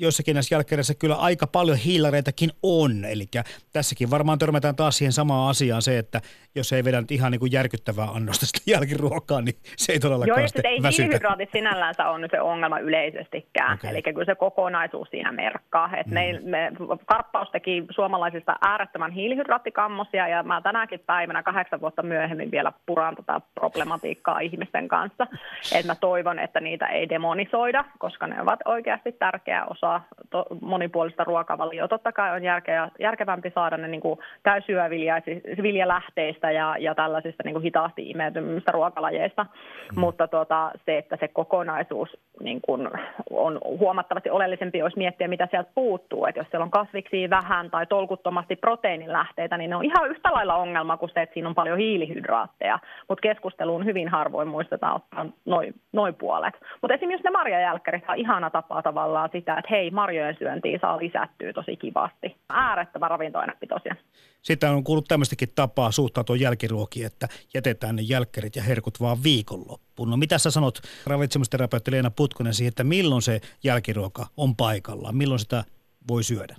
joissakin näissä jälkkärissä kyllä aika paljon hiilareitakin on. Eli tässäkin varmaan törmätään taas siihen samaan asiaan se, että jos ei vedä nyt ihan niin kuin järkyttävää annosta sitä jälkiruokaa, niin se ei todellakaan Joo, sitten ei hiilihydraatit sinällänsä on se ongelma yleisestikään. Okay. Eli kyllä se kokonaisuus siinä merkkaa. Et mm. me, me, Karppaus teki suomalaisista äärettömän hiilihydraattikammosia ja mä tänäkin päivänä kahdeksan vuotta myöhemmin vielä puran tätä problematiikkaa ihmisten kanssa. Et mä toivon, että niitä ei demonisoida, koska ne ovat oikeasti tärkeä osa osa to, monipuolista ruokavaliota. Totta kai on järkeä, järkevämpi saada ne niin täysjyöviljalähteistä ja, ja tällaisista niin kuin hitaasti imeytymistä ruokalajeista, mm. mutta tuota, se, että se kokonaisuus niin kuin on huomattavasti oleellisempi, jos miettiä, mitä sieltä puuttuu. Että jos siellä on kasviksi vähän tai tolkuttomasti proteiinilähteitä, niin ne on ihan yhtä lailla ongelma kuin se, että siinä on paljon hiilihydraatteja, mutta keskusteluun hyvin harvoin muistetaan ottaa noin noi puolet. Mutta esimerkiksi ne marjajälkkärit on ihana tapa tavallaan sitä, että hei, marjojen syöntiä saa lisättyä tosi kivasti. Äärettömän ravintoainepitoisia. Sitten on kuullut tämmöistäkin tapaa suhtautua jälkiruokiin, että jätetään ne jälkkärit ja herkut vaan viikonloppuun. No mitä sä sanot ravitsemusterapeutti Leena Putkonen siihen, että milloin se jälkiruoka on paikallaan? Milloin sitä voi syödä?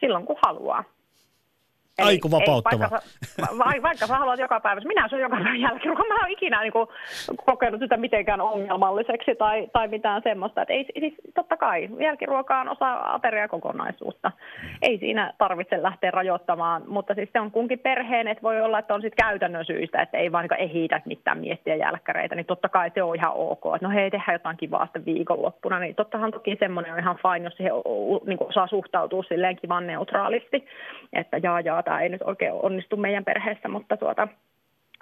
Silloin kun haluaa. Eli Aiku vapauttava. Ei, vaikka, sä, vaikka sä haluat joka päivä, minä syön joka päivä jälkiruokaa. Mä en ole ikinä niin kuin, kokenut sitä mitenkään ongelmalliseksi tai, tai mitään semmoista. Et ei, siis, totta kai jälkiruoka on osa ateriakokonaisuutta. Ei siinä tarvitse lähteä rajoittamaan, mutta siis se on kunkin perheen, että voi olla, että on sitten käytännön syistä, että ei vaan niin ehitä mitään miettiä jälkkäreitä, niin totta kai se on ihan ok. Että no hei, tehdään jotain kivaa sitten viikonloppuna, niin tottahan toki semmoinen on ihan fine, jos siihen niin osaa suhtautua silleen kivan neutraalisti, että jaa jaa, tämä ei nyt oikein onnistu meidän perheessä, mutta tuota,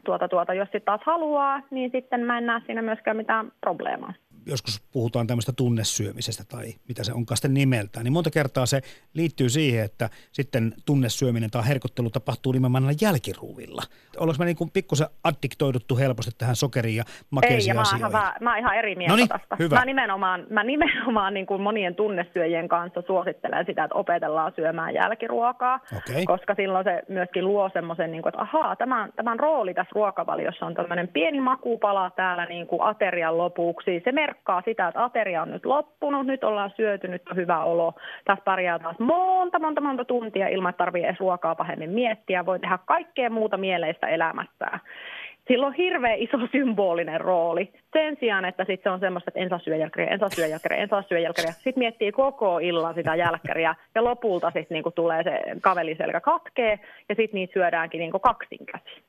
tuota, tuota, jos sitten taas haluaa, niin sitten mä en näe siinä myöskään mitään probleemaa joskus puhutaan tämmöistä tunnesyömisestä tai mitä se onkaan sitten nimeltään, niin monta kertaa se liittyy siihen, että sitten tunnesyöminen tai herkottelu tapahtuu nimenomaan jälkiruuvilla. Ollaanko me niin kuin pikkusen addiktoiduttu helposti tähän sokeriin ja makeisiin Ei, ja mä, oon ihan, mä oon ihan eri mieltä Noniin, tästä. Hyvä. Mä nimenomaan, mä nimenomaan niin kuin monien tunnesyöjien kanssa suosittelen sitä, että opetellaan syömään jälkiruokaa, okay. koska silloin se myöskin luo semmoisen, niin kuin, että ahaa, tämän, tämän rooli tässä ruokavaliossa on tämmöinen pieni makupala täällä niin kuin aterian lopuksi. Se mer- merkkaa sitä, että ateria on nyt loppunut, nyt ollaan syöty, nyt on hyvä olo. Tässä pärjää taas monta, monta, monta tuntia ilman, että tarvitsee edes ruokaa pahemmin miettiä. Voi tehdä kaikkea muuta mieleistä elämässään. Sillä on hirveän iso symbolinen rooli. Sen sijaan, että sitten se on semmoista, että en saa syö jälkkäriä, en saa syö jälkkäriä, en saa syö jälkkäriä. Sitten miettii koko illan sitä jälkkäriä ja lopulta sitten niinku tulee se kaveliselkä katkee ja sitten niitä syödäänkin niinku kaksinkäsin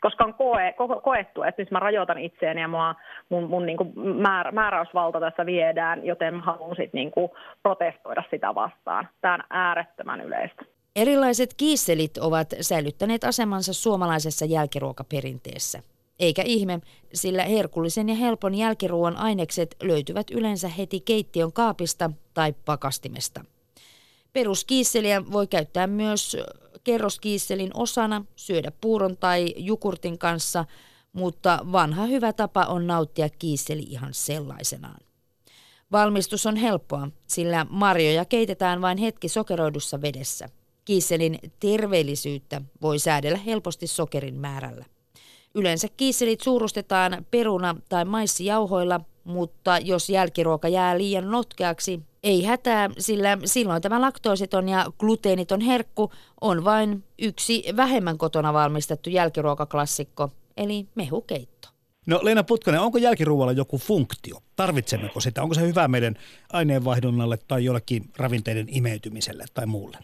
koska on koe, ko, koettu, että nyt mä rajoitan itseäni ja mua, mun, mun niin kuin määr, määräysvalta tässä viedään, joten mä haluan sitten niin kuin protestoida sitä vastaan. Tämä on äärettömän yleistä. Erilaiset kiisselit ovat säilyttäneet asemansa suomalaisessa jälkiruokaperinteessä. Eikä ihme, sillä herkullisen ja helpon jälkiruoan ainekset löytyvät yleensä heti keittiön kaapista tai pakastimesta. Peruskiisseliä voi käyttää myös kerroskiisselin osana, syödä puuron tai jukurtin kanssa, mutta vanha hyvä tapa on nauttia kiisseli ihan sellaisenaan. Valmistus on helppoa, sillä marjoja keitetään vain hetki sokeroidussa vedessä. Kiisselin terveellisyyttä voi säädellä helposti sokerin määrällä. Yleensä kiisselit suurustetaan peruna- tai maissijauhoilla, mutta jos jälkiruoka jää liian notkeaksi, ei hätää, sillä silloin tämä laktoositon ja gluteeniton herkku on vain yksi vähemmän kotona valmistettu jälkiruokaklassikko, eli mehukeitto. No Leena Putkonen, onko jälkiruoalla joku funktio? Tarvitsemmeko sitä? Onko se hyvä meidän aineenvaihdunnalle tai jollekin ravinteiden imeytymiselle tai muulle?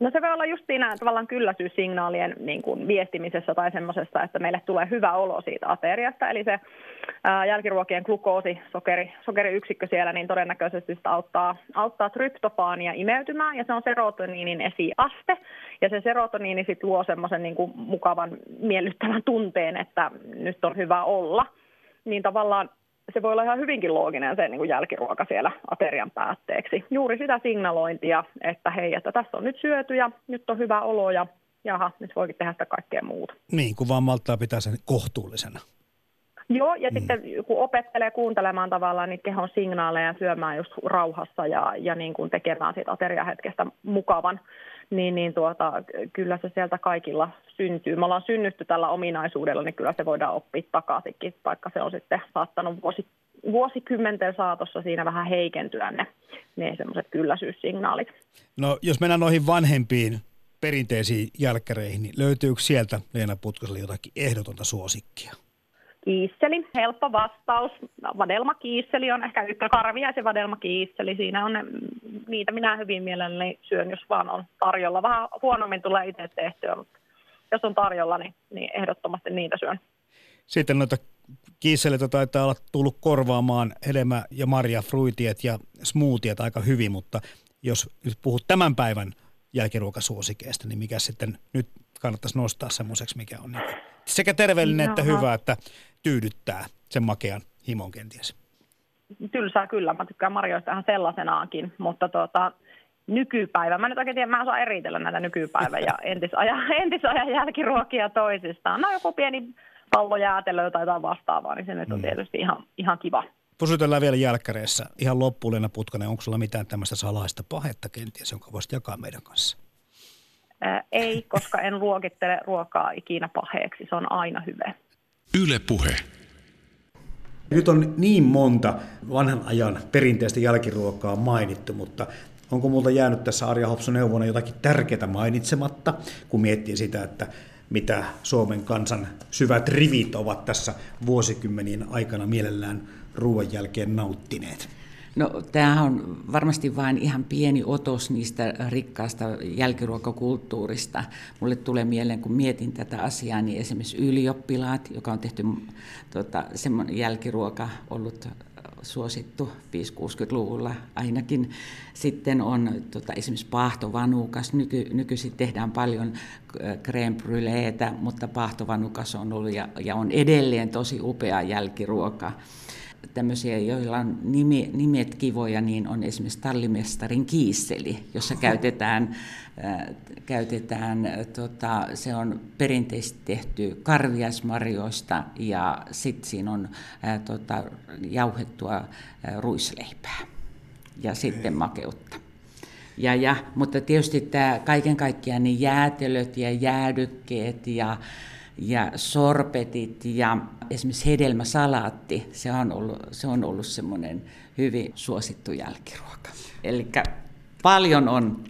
No se voi olla just siinä tavallaan kylläisyyssignaalien niin kuin viestimisessä tai semmoisessa, että meille tulee hyvä olo siitä ateriasta. Eli se jälkiruokien glukoosi, sokeri, sokeriyksikkö siellä, niin todennäköisesti sitä auttaa, auttaa tryptofaania imeytymään ja se on serotoniinin esiaste. Ja se serotoniini sitten luo semmoisen niin mukavan miellyttävän tunteen, että nyt on hyvä olla. Niin tavallaan se voi olla ihan hyvinkin looginen se niin kuin jälkiruoka siellä aterian päätteeksi. Juuri sitä signalointia, että hei, että tässä on nyt syöty ja nyt on hyvä olo ja jaha, nyt voikin tehdä sitä kaikkea muuta. Niin, kun vaan malttaa pitää sen kohtuullisena. Joo, ja mm. sitten kun opettelee kuuntelemaan tavallaan niitä kehon signaaleja ja syömään just rauhassa ja, ja niin kuin tekemään siitä ateriahetkestä mukavan, niin, niin tuota, kyllä se sieltä kaikilla syntyy. Me ollaan synnytty tällä ominaisuudella, niin kyllä se voidaan oppia takaisinkin, vaikka se on sitten saattanut vuosi, vuosikymmenten saatossa siinä vähän heikentyä ne, ne semmoiset kylläisyyssignaalit. No jos mennään noihin vanhempiin perinteisiin jälkkäreihin, niin löytyykö sieltä Leena Putkoselle jotakin ehdotonta suosikkia? Kiisseli, helppo vastaus. Vadelma kiisseli on ehkä ykkä karviaisen vadelma kiisseli. Siinä on ne, niitä minä hyvin mielelläni syön, jos vaan on tarjolla. Vähän huonommin tulee itse tehtyä, mutta jos on tarjolla, niin, niin ehdottomasti niitä syön. Sitten noita kiisseleitä taitaa olla tullut korvaamaan hedelmä- ja marja, fruitiet ja smoothiet aika hyvin, mutta jos nyt puhut tämän päivän jälkiruokasuosikeista, niin mikä sitten nyt kannattaisi nostaa semmoiseksi, mikä on niin sekä terveellinen että hyvä, että tyydyttää sen makean himon kenties? Tylsää kyllä, mä tykkään marjoista ihan sellaisenaankin, mutta tota, nykypäivä, mä nyt oikein tiedän, mä osaan eritellä näitä nykypäivän ja entisajan, entisajan jälkiruokia toisistaan. No joku pieni pallojäätelö tai jotain vastaavaa, niin se nyt on mm. tietysti ihan, ihan kiva. Pysytellään vielä jälkkäreissä. Ihan loppuun, Leena Putkanen, onko sulla mitään tämmöistä salaista pahetta kenties, jonka voisit jakaa meidän kanssa? Ää, ei, koska en luokittele ruokaa ikinä paheeksi. Se on aina hyvä. Yle Puhe. Nyt on niin monta vanhan ajan perinteistä jälkiruokaa mainittu, mutta onko multa jäänyt tässä Arja Hopson neuvona jotakin tärkeää mainitsematta, kun miettii sitä, että mitä Suomen kansan syvät rivit ovat tässä vuosikymmenien aikana mielellään ruoan jälkeen nauttineet? No tämähän on varmasti vain ihan pieni otos niistä rikkaasta jälkiruokakulttuurista. Mulle tulee mieleen, kun mietin tätä asiaa, niin esimerkiksi ylioppilaat, joka on tehty tota, semmoinen jälkiruoka ollut suosittu 5-60-luvulla ainakin. Sitten on tota, esimerkiksi pahtovanukas. Nyky, nykyisin tehdään paljon crème brûlétä, mutta pahtovanukas on ollut ja, ja on edelleen tosi upea jälkiruoka tämmöisiä, joilla on nimi, nimet kivoja, niin on esimerkiksi tallimestarin kiisseli, jossa käytetään, äh, käytetään tota, se on perinteisesti tehty karviasmarjoista ja sitten siinä on äh, tota, jauhettua äh, ruisleipää ja sitten makeutta. Ja, ja, mutta tietysti tämä kaiken kaikkiaan niin jäätelöt ja jäädykkeet ja ja sorpetit ja esimerkiksi hedelmäsalaatti, se on ollut, se on ollut semmoinen hyvin suosittu jälkiruoka. Eli paljon on,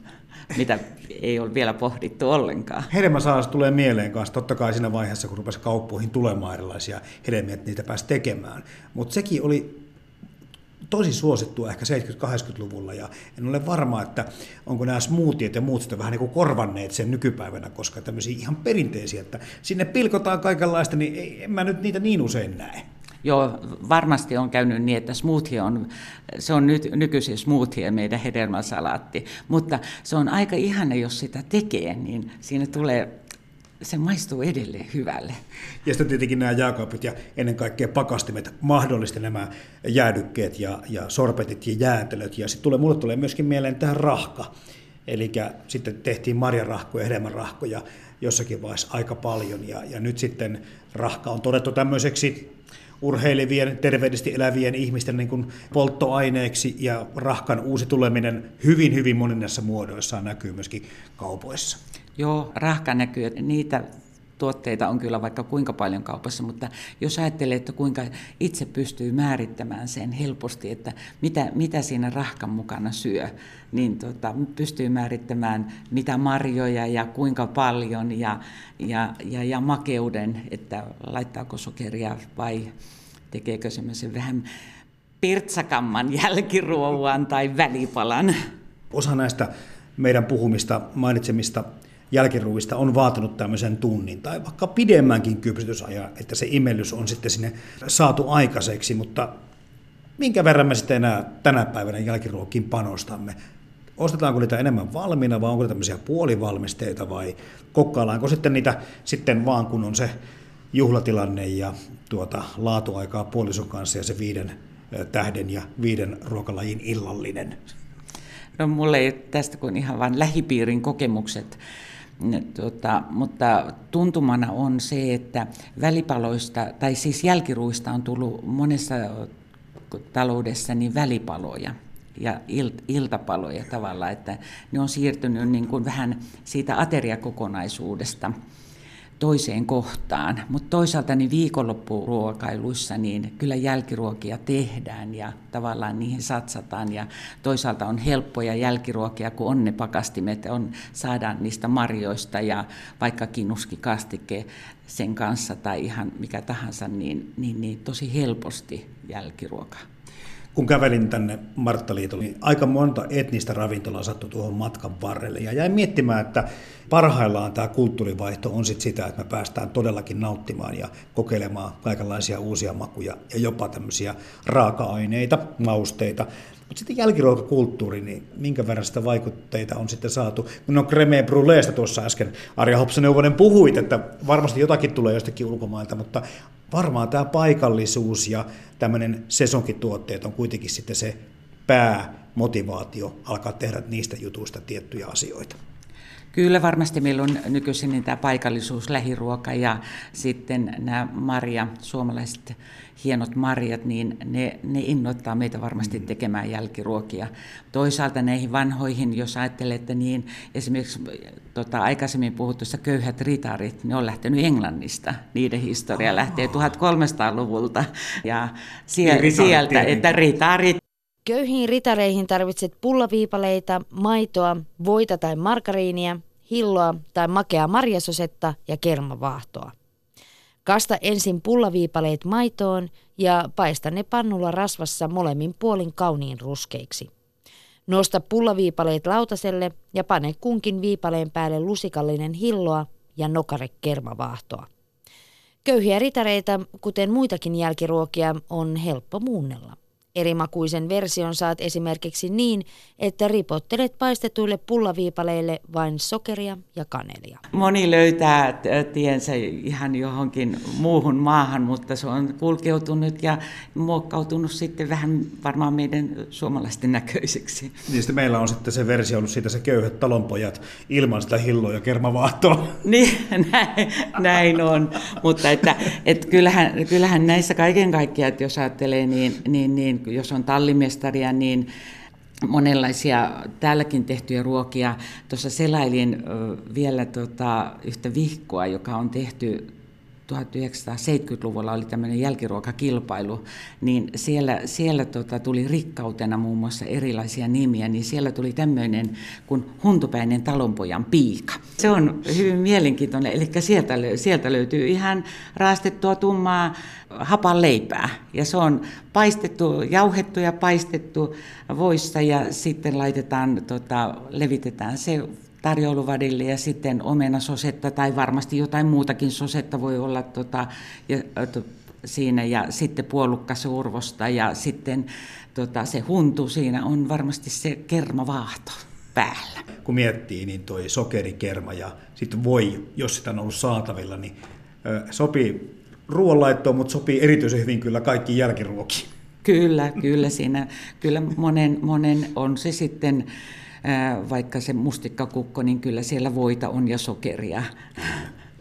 mitä ei ole vielä pohdittu ollenkaan. Hedelmäsalaatti tulee mieleen kanssa, totta kai siinä vaiheessa, kun rupesi kauppoihin tulemaan erilaisia hedelmiä, että niitä pääsi tekemään. Mutta sekin oli tosi suosittua ehkä 70-80-luvulla ja en ole varma, että onko nämä smoothiet ja muut sitä vähän niin kuin korvanneet sen nykypäivänä, koska tämmöisiä ihan perinteisiä, että sinne pilkotaan kaikenlaista, niin en mä nyt niitä niin usein näe. Joo, varmasti on käynyt niin, että smoothie on, se on nyt, nykyisin smoothie meidän hedelmäsalaatti, mutta se on aika ihana, jos sitä tekee, niin siinä tulee se maistuu edelleen hyvälle. Ja sitten tietenkin nämä jääkaapit ja ennen kaikkea pakastimet mahdollisti nämä jäädykkeet ja, ja sorpetit ja jäätelöt. Ja sitten tulee, mulle tulee myöskin mieleen tähän rahka. Eli sitten tehtiin marjarahkoja, hedelmänrahkoja jossakin vaiheessa aika paljon. Ja, ja nyt sitten rahka on todettu tämmöiseksi urheilevien, terveellisesti elävien ihmisten niin kuin polttoaineeksi ja rahkan uusi tuleminen hyvin, hyvin monissa muodoissaan näkyy myöskin kaupoissa. Joo, rahka näkyy. Niitä tuotteita on kyllä vaikka kuinka paljon kaupassa, mutta jos ajattelee, että kuinka itse pystyy määrittämään sen helposti, että mitä, mitä siinä rahkan mukana syö, niin tota, pystyy määrittämään mitä marjoja ja kuinka paljon ja, ja, ja, ja makeuden, että laittaako sokeria vai tekeekö semmoisen vähän pirtsakamman jälkiruoan tai välipalan. Osa näistä meidän puhumista, mainitsemista jälkiruuvista on vaatinut tämmöisen tunnin tai vaikka pidemmänkin kypsytysajan, että se imellys on sitten sinne saatu aikaiseksi, mutta minkä verran me sitten enää tänä päivänä jälkiruokiin panostamme? Ostetaanko niitä enemmän valmiina vai onko tämmöisiä puolivalmisteita vai kokkaillaanko sitten niitä sitten vaan kun on se juhlatilanne ja tuota, laatuaikaa puolison kanssa ja se viiden tähden ja viiden ruokalajin illallinen? No mulle ei tästä kuin ihan vain lähipiirin kokemukset, Tota, mutta tuntumana on se, että välipaloista, tai siis jälkiruista on tullut monessa taloudessa niin välipaloja ja iltapaloja tavallaan, että ne on siirtynyt niin kuin vähän siitä ateriakokonaisuudesta toiseen kohtaan. Mutta toisaalta niin viikonloppuruokailuissa niin kyllä jälkiruokia tehdään ja tavallaan niihin satsataan. Ja toisaalta on helppoja jälkiruokia, kun on ne pakastimet, on, saadaan niistä marjoista ja vaikka kinuskikastike sen kanssa tai ihan mikä tahansa, niin, niin, niin tosi helposti jälkiruoka kun kävelin tänne Marttaliitolle, niin aika monta etnistä ravintolaa sattui tuohon matkan varrelle. Ja jäin miettimään, että parhaillaan tämä kulttuurivaihto on sit sitä, että me päästään todellakin nauttimaan ja kokeilemaan kaikenlaisia uusia makuja ja jopa tämmöisiä raaka-aineita, mausteita. Mutta sitten jälkiruokakulttuuri, niin minkä verran sitä vaikutteita on sitten saatu? No creme bruleesta tuossa äsken Arja Hopsaneuvonen puhuit, että varmasti jotakin tulee jostakin ulkomailta, mutta varmaan tämä paikallisuus ja tämmöinen sesonkituotteet on kuitenkin sitten se päämotivaatio alkaa tehdä niistä jutuista tiettyjä asioita. Kyllä varmasti meillä on nykyisin niin tämä paikallisuus, lähiruoka ja sitten nämä marja, suomalaiset hienot marjat, niin ne, ne innoittaa meitä varmasti mm. tekemään jälkiruokia. Toisaalta näihin vanhoihin, jos ajattelette, niin esimerkiksi tota, aikaisemmin puhuttuissa köyhät ritarit, ne on lähtenyt Englannista. Niiden historia oh. lähtee 1300-luvulta ja sieltä, niin, sieltä että ritarit Köyhiin ritareihin tarvitset pullaviipaleita, maitoa, voita tai margariinia, hilloa tai makeaa marjasosetta ja kermavaahtoa. Kasta ensin pullaviipaleet maitoon ja paista ne pannulla rasvassa molemmin puolin kauniin ruskeiksi. Nosta pullaviipaleet lautaselle ja pane kunkin viipaleen päälle lusikallinen hilloa ja nokare kermavaahtoa. Köyhiä ritareita, kuten muitakin jälkiruokia, on helppo muunnella. Erimakuisen version saat esimerkiksi niin, että ripottelet paistetuille pullaviipaleille vain sokeria ja kanelia. Moni löytää tiensä ihan johonkin muuhun maahan, mutta se on kulkeutunut ja muokkautunut sitten vähän varmaan meidän suomalaisten näköiseksi. Niin sitten meillä on sitten se versio ollut siitä se köyhät talonpojat ilman sitä hilloa ja kermavaahtoa. Niin, näin, näin on. Mutta että, että kyllähän, kyllähän näissä kaiken kaikkiaan, että jos ajattelee, niin, niin, niin jos on tallimestaria, niin monenlaisia täälläkin tehtyjä ruokia. Tuossa selailin vielä tota, yhtä vihkoa, joka on tehty 1970-luvulla oli tämmöinen jälkiruokakilpailu, niin siellä, siellä tota, tuli rikkautena muun muassa erilaisia nimiä, niin siellä tuli tämmöinen kuin huntupäinen talonpojan piika. Se on hyvin mielenkiintoinen, eli sieltä, sieltä löytyy ihan raastettua tummaa hapan leipää, ja se on paistettu, jauhettu ja paistettu voissa, ja sitten laitetaan, tota, levitetään se tarjouluvadille ja sitten omenasosetta tai varmasti jotain muutakin sosetta voi olla tota, ja, to, siinä ja sitten puolukkasurvosta ja sitten tota, se huntu siinä on varmasti se kermavaahto päällä. Kun miettii, niin toi sokerikerma ja sitten voi, jos sitä on ollut saatavilla, niin ö, sopii ruoanlaittoon, mutta sopii erityisen hyvin kyllä kaikki jälkiruokiin. Kyllä, kyllä siinä, kyllä monen, monen on se sitten vaikka se mustikkakukko, niin kyllä siellä voita on ja sokeria.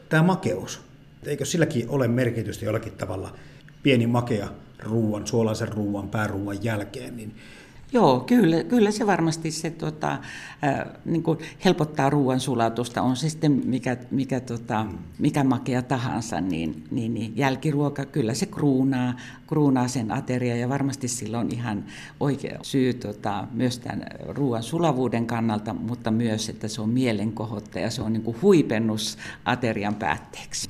Tämä makeus, eikö silläkin ole merkitystä jollakin tavalla pieni makea ruoan, suolaisen ruoan, pääruoan jälkeen, niin Joo, kyllä, kyllä se varmasti se, tota, äh, niin kuin helpottaa ruoan sulatusta, on se sitten mikä, mikä, tota, mikä makea tahansa, niin, niin, niin jälkiruoka, kyllä se kruunaa, kruunaa sen ateria ja varmasti sillä on ihan oikea syy tota, myös tämän ruoan sulavuuden kannalta, mutta myös, että se on mielenkohottaja, se on niin kuin huipennus aterian päätteeksi.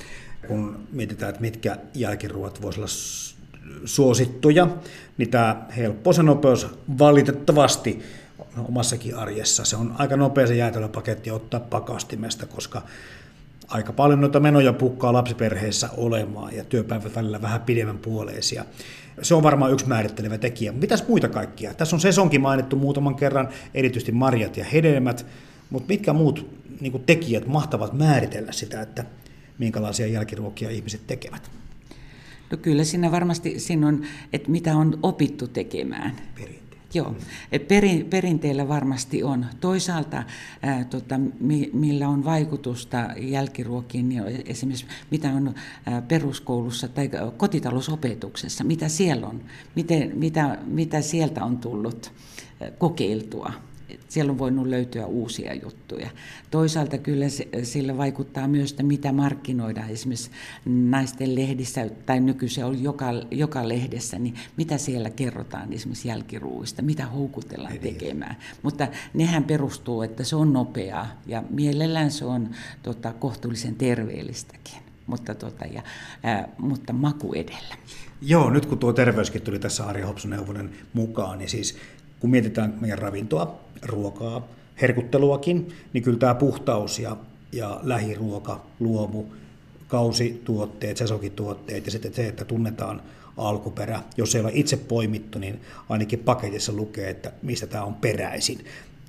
Kun mietitään, että mitkä jälkiruot voisivat olla suosittuja, niin tämä helppous ja nopeus valitettavasti omassakin arjessa. Se on aika nopea se jäätelöpaketti ottaa pakastimesta, koska aika paljon noita menoja pukkaa lapsiperheissä olemaan ja työpäivät välillä vähän pidemmän puoleisia. Se on varmaan yksi määrittelevä tekijä. Mitäs muita kaikkia? Tässä on sesonkin mainittu muutaman kerran, erityisesti marjat ja hedelmät, mutta mitkä muut niin tekijät mahtavat määritellä sitä, että minkälaisia jälkiruokia ihmiset tekevät? No kyllä siinä varmasti siinä on, että mitä on opittu tekemään. Perinteet. Joo, perin, perinteellä varmasti on. Toisaalta ää, tota, mi, millä on vaikutusta jälkiruokiin, niin esimerkiksi mitä on ää, peruskoulussa tai kotitalousopetuksessa, mitä siellä on, miten, mitä, mitä sieltä on tullut kokeiltua siellä on voinut löytyä uusia juttuja. Toisaalta kyllä sillä vaikuttaa myös, että mitä markkinoidaan esimerkiksi naisten lehdissä, tai nykyisin on joka, joka lehdessä, niin mitä siellä kerrotaan esimerkiksi jälkiruuista, mitä houkutellaan tekemään. Mutta nehän perustuu, että se on nopeaa ja mielellään se on tota, kohtuullisen terveellistäkin, mutta, tota, ja, ää, mutta maku edellä. Joo, nyt kun tuo terveyskin tuli tässä Arja Hopsuneuvonen mukaan, niin siis kun mietitään meidän ravintoa, ruokaa, herkutteluakin, niin kyllä tämä puhtaus ja, ja lähiruoka, luomu, kausituotteet, sesokituotteet ja sitten se, että tunnetaan alkuperä. Jos ei ole itse poimittu, niin ainakin paketissa lukee, että mistä tämä on peräisin.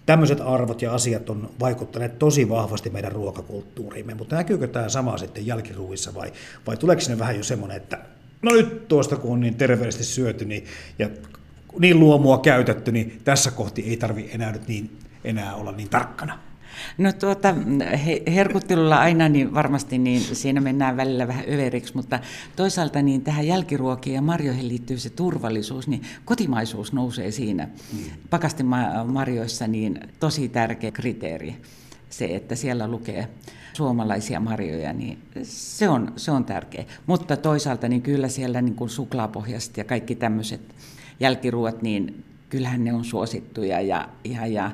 Tämmöiset arvot ja asiat on vaikuttaneet tosi vahvasti meidän ruokakulttuuriimme, mutta näkyykö tämä sama sitten jälkiruuissa vai, vai tuleeko sinne vähän jo semmoinen, että no nyt tuosta kun on niin terveellisesti syöty niin, ja niin luomua käytetty, niin tässä kohti ei tarvi enää nyt niin, enää olla niin tarkkana. No tuota, herkuttelulla aina niin varmasti niin siinä mennään välillä vähän överiksi, mutta toisaalta niin tähän jälkiruokiin ja marjoihin liittyy se turvallisuus, niin kotimaisuus nousee siinä mm. pakastemarjoissa niin tosi tärkeä kriteeri. Se, että siellä lukee suomalaisia marjoja, niin se on, se on tärkeä. Mutta toisaalta niin kyllä siellä niin kuin suklaapohjaiset ja kaikki tämmöiset jälkiruot, niin kyllähän ne on suosittuja ja, ja, ja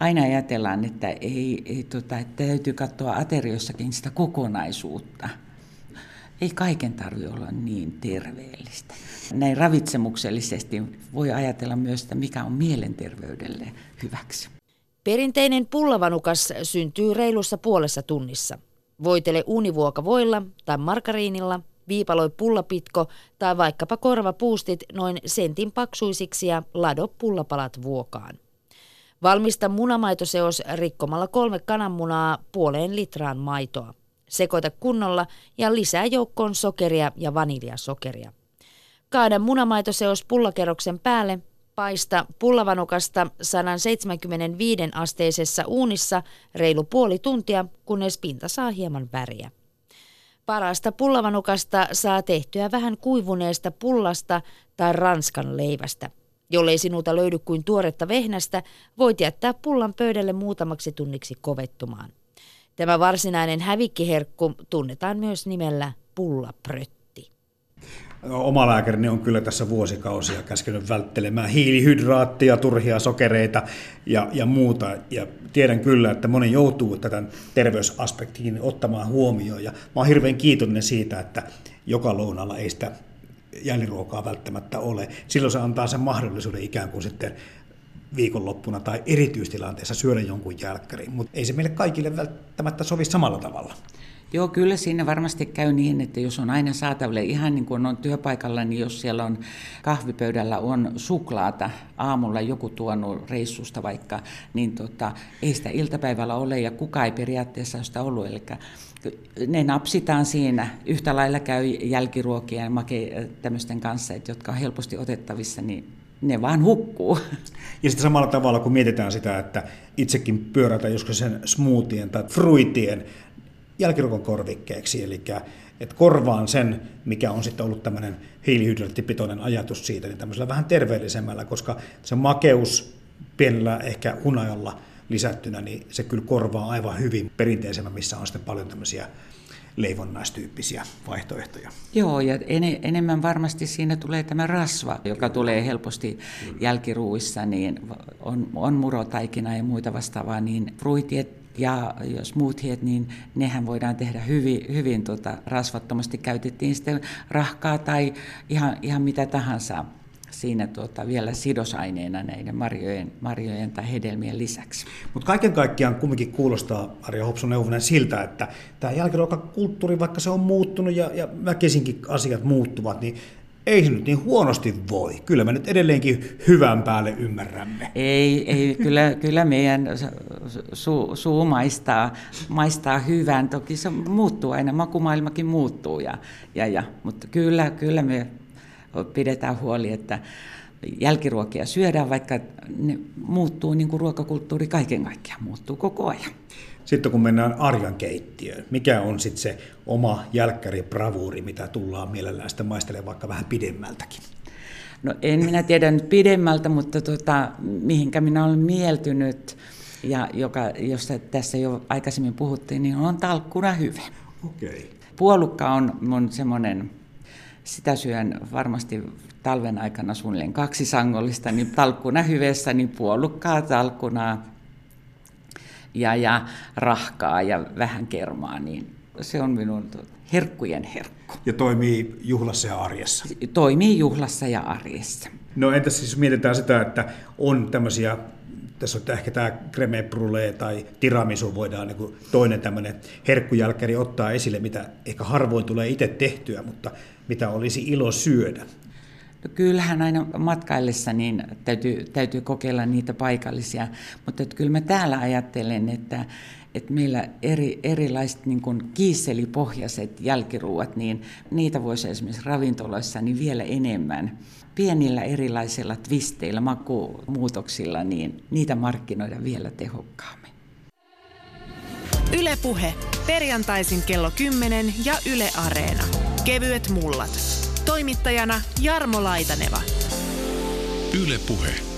aina ajatellaan, että, ei, ei, tota, että täytyy katsoa ateriossakin sitä kokonaisuutta. Ei kaiken tarvitse olla niin terveellistä. Näin ravitsemuksellisesti voi ajatella myös, että mikä on mielenterveydelle hyväksi. Perinteinen pullavanukas syntyy reilussa puolessa tunnissa. Voitele univuoka voilla tai markariinilla – viipaloi pullapitko tai vaikkapa korvapuustit noin sentin paksuisiksi ja lado pullapalat vuokaan. Valmista munamaitoseos rikkomalla kolme kananmunaa puoleen litraan maitoa. Sekoita kunnolla ja lisää joukkoon sokeria ja vaniljasokeria. Kaada munamaitoseos pullakerroksen päälle, paista pullavanukasta 175 asteisessa uunissa reilu puoli tuntia, kunnes pinta saa hieman väriä. Parasta pullavanukasta saa tehtyä vähän kuivuneesta pullasta tai ranskan leivästä. Jollei sinulta löydy kuin tuoretta vehnästä, voit jättää pullan pöydälle muutamaksi tunniksi kovettumaan. Tämä varsinainen hävikkiherkku tunnetaan myös nimellä pullapröt oma lääkärini on kyllä tässä vuosikausia käskenyt välttelemään hiilihydraattia, turhia sokereita ja, ja muuta. Ja tiedän kyllä, että moni joutuu tätä terveysaspektiin ottamaan huomioon. Ja mä oon hirveän kiitollinen siitä, että joka lounalla ei sitä jäljiruokaa välttämättä ole. Silloin se antaa sen mahdollisuuden ikään kuin sitten viikonloppuna tai erityistilanteessa syödä jonkun jälkkärin, mutta ei se meille kaikille välttämättä sovi samalla tavalla. Joo, kyllä siinä varmasti käy niin, että jos on aina saatavilla, ihan niin kuin on työpaikalla, niin jos siellä on kahvipöydällä on suklaata, aamulla joku tuonut reissusta vaikka, niin tota, ei sitä iltapäivällä ole ja kuka ei periaatteessa sitä ollut. Eli ne napsitaan siinä. Yhtä lailla käy jälkiruokien ja tämmöisten kanssa, että jotka on helposti otettavissa, niin ne vaan hukkuu. Ja sitten samalla tavalla, kun mietitään sitä, että itsekin pyörätä joskus sen smoothien tai fruitien jälkiruokon korvikkeeksi, eli että korvaan sen, mikä on sitten ollut tämmöinen hiilihydraattipitoinen ajatus siitä, niin tämmöisellä vähän terveellisemmällä, koska se makeus pienellä ehkä hunajalla lisättynä, niin se kyllä korvaa aivan hyvin perinteisemmän, missä on sitten paljon tämmöisiä leivonnaistyyppisiä vaihtoehtoja. Joo, ja en, enemmän varmasti siinä tulee tämä rasva, joka tulee helposti jälkiruuissa, niin on, on murotaikina ja muita vastaavaa, niin fruitiet ja jos muut hiet, niin nehän voidaan tehdä hyvin, hyvin tota, rasvattomasti. Käytettiin sitten rahkaa tai ihan, ihan mitä tahansa siinä tuota, vielä sidosaineena näiden marjojen, marjojen tai hedelmien lisäksi. Mutta kaiken kaikkiaan kumminkin kuulostaa, Arja Hopson Neuvonen, siltä, että tämä jälkiruokakulttuuri, vaikka se on muuttunut ja, ja väkisinkin asiat muuttuvat, niin ei se nyt niin huonosti voi. Kyllä me nyt edelleenkin hyvän päälle ymmärrämme. Ei, ei kyllä, kyllä meidän suu, suu maistaa, maistaa hyvän. Toki se muuttuu aina, makumaailmakin muuttuu. Ja, ja, ja, mutta kyllä, kyllä me pidetään huoli, että jälkiruokia syödään, vaikka ne muuttuu niin kuin ruokakulttuuri kaiken kaikkiaan muuttuu koko ajan. Sitten kun mennään arjan keittiöön, mikä on sitten se oma jälkkäri bravuuri, mitä tullaan mielellään sitten maistelemaan vaikka vähän pidemmältäkin? No en minä tiedä nyt pidemmältä, mutta tota, mihinkä minä olen mieltynyt, ja joka, josta tässä jo aikaisemmin puhuttiin, niin on talkkuna hyve. Okay. Puolukka on mun semmoinen, sitä syön varmasti talven aikana suunnilleen kaksi sangollista, niin talkkuna hyveessä, niin puolukkaa, talkkunaa, ja, ja rahkaa ja vähän kermaa, niin se on minun herkkujen herkku. Ja toimii juhlassa ja arjessa? Toimii juhlassa ja arjessa. No entäs siis mietitään sitä, että on tämmöisiä tässä on ehkä tämä creme brulee tai tiramisu voidaan niin toinen tämmöinen herkkujälkkäri ottaa esille, mitä ehkä harvoin tulee itse tehtyä, mutta mitä olisi ilo syödä. Kyllähän aina matkaillessa niin täytyy, täytyy kokeilla niitä paikallisia, mutta että kyllä mä täällä ajattelen, että, että meillä eri, erilaiset niin kuin kiisselipohjaiset jälkiruuat, niin niitä voisi esimerkiksi ravintoloissa niin vielä enemmän pienillä erilaisilla twisteillä, makumuutoksilla, niin niitä markkinoida vielä tehokkaammin. Ylepuhe perjantaisin kello 10 ja Yle Areena. Kevyet mullat. Toimittajana Jarmo Laitaneva. Yle Puhe.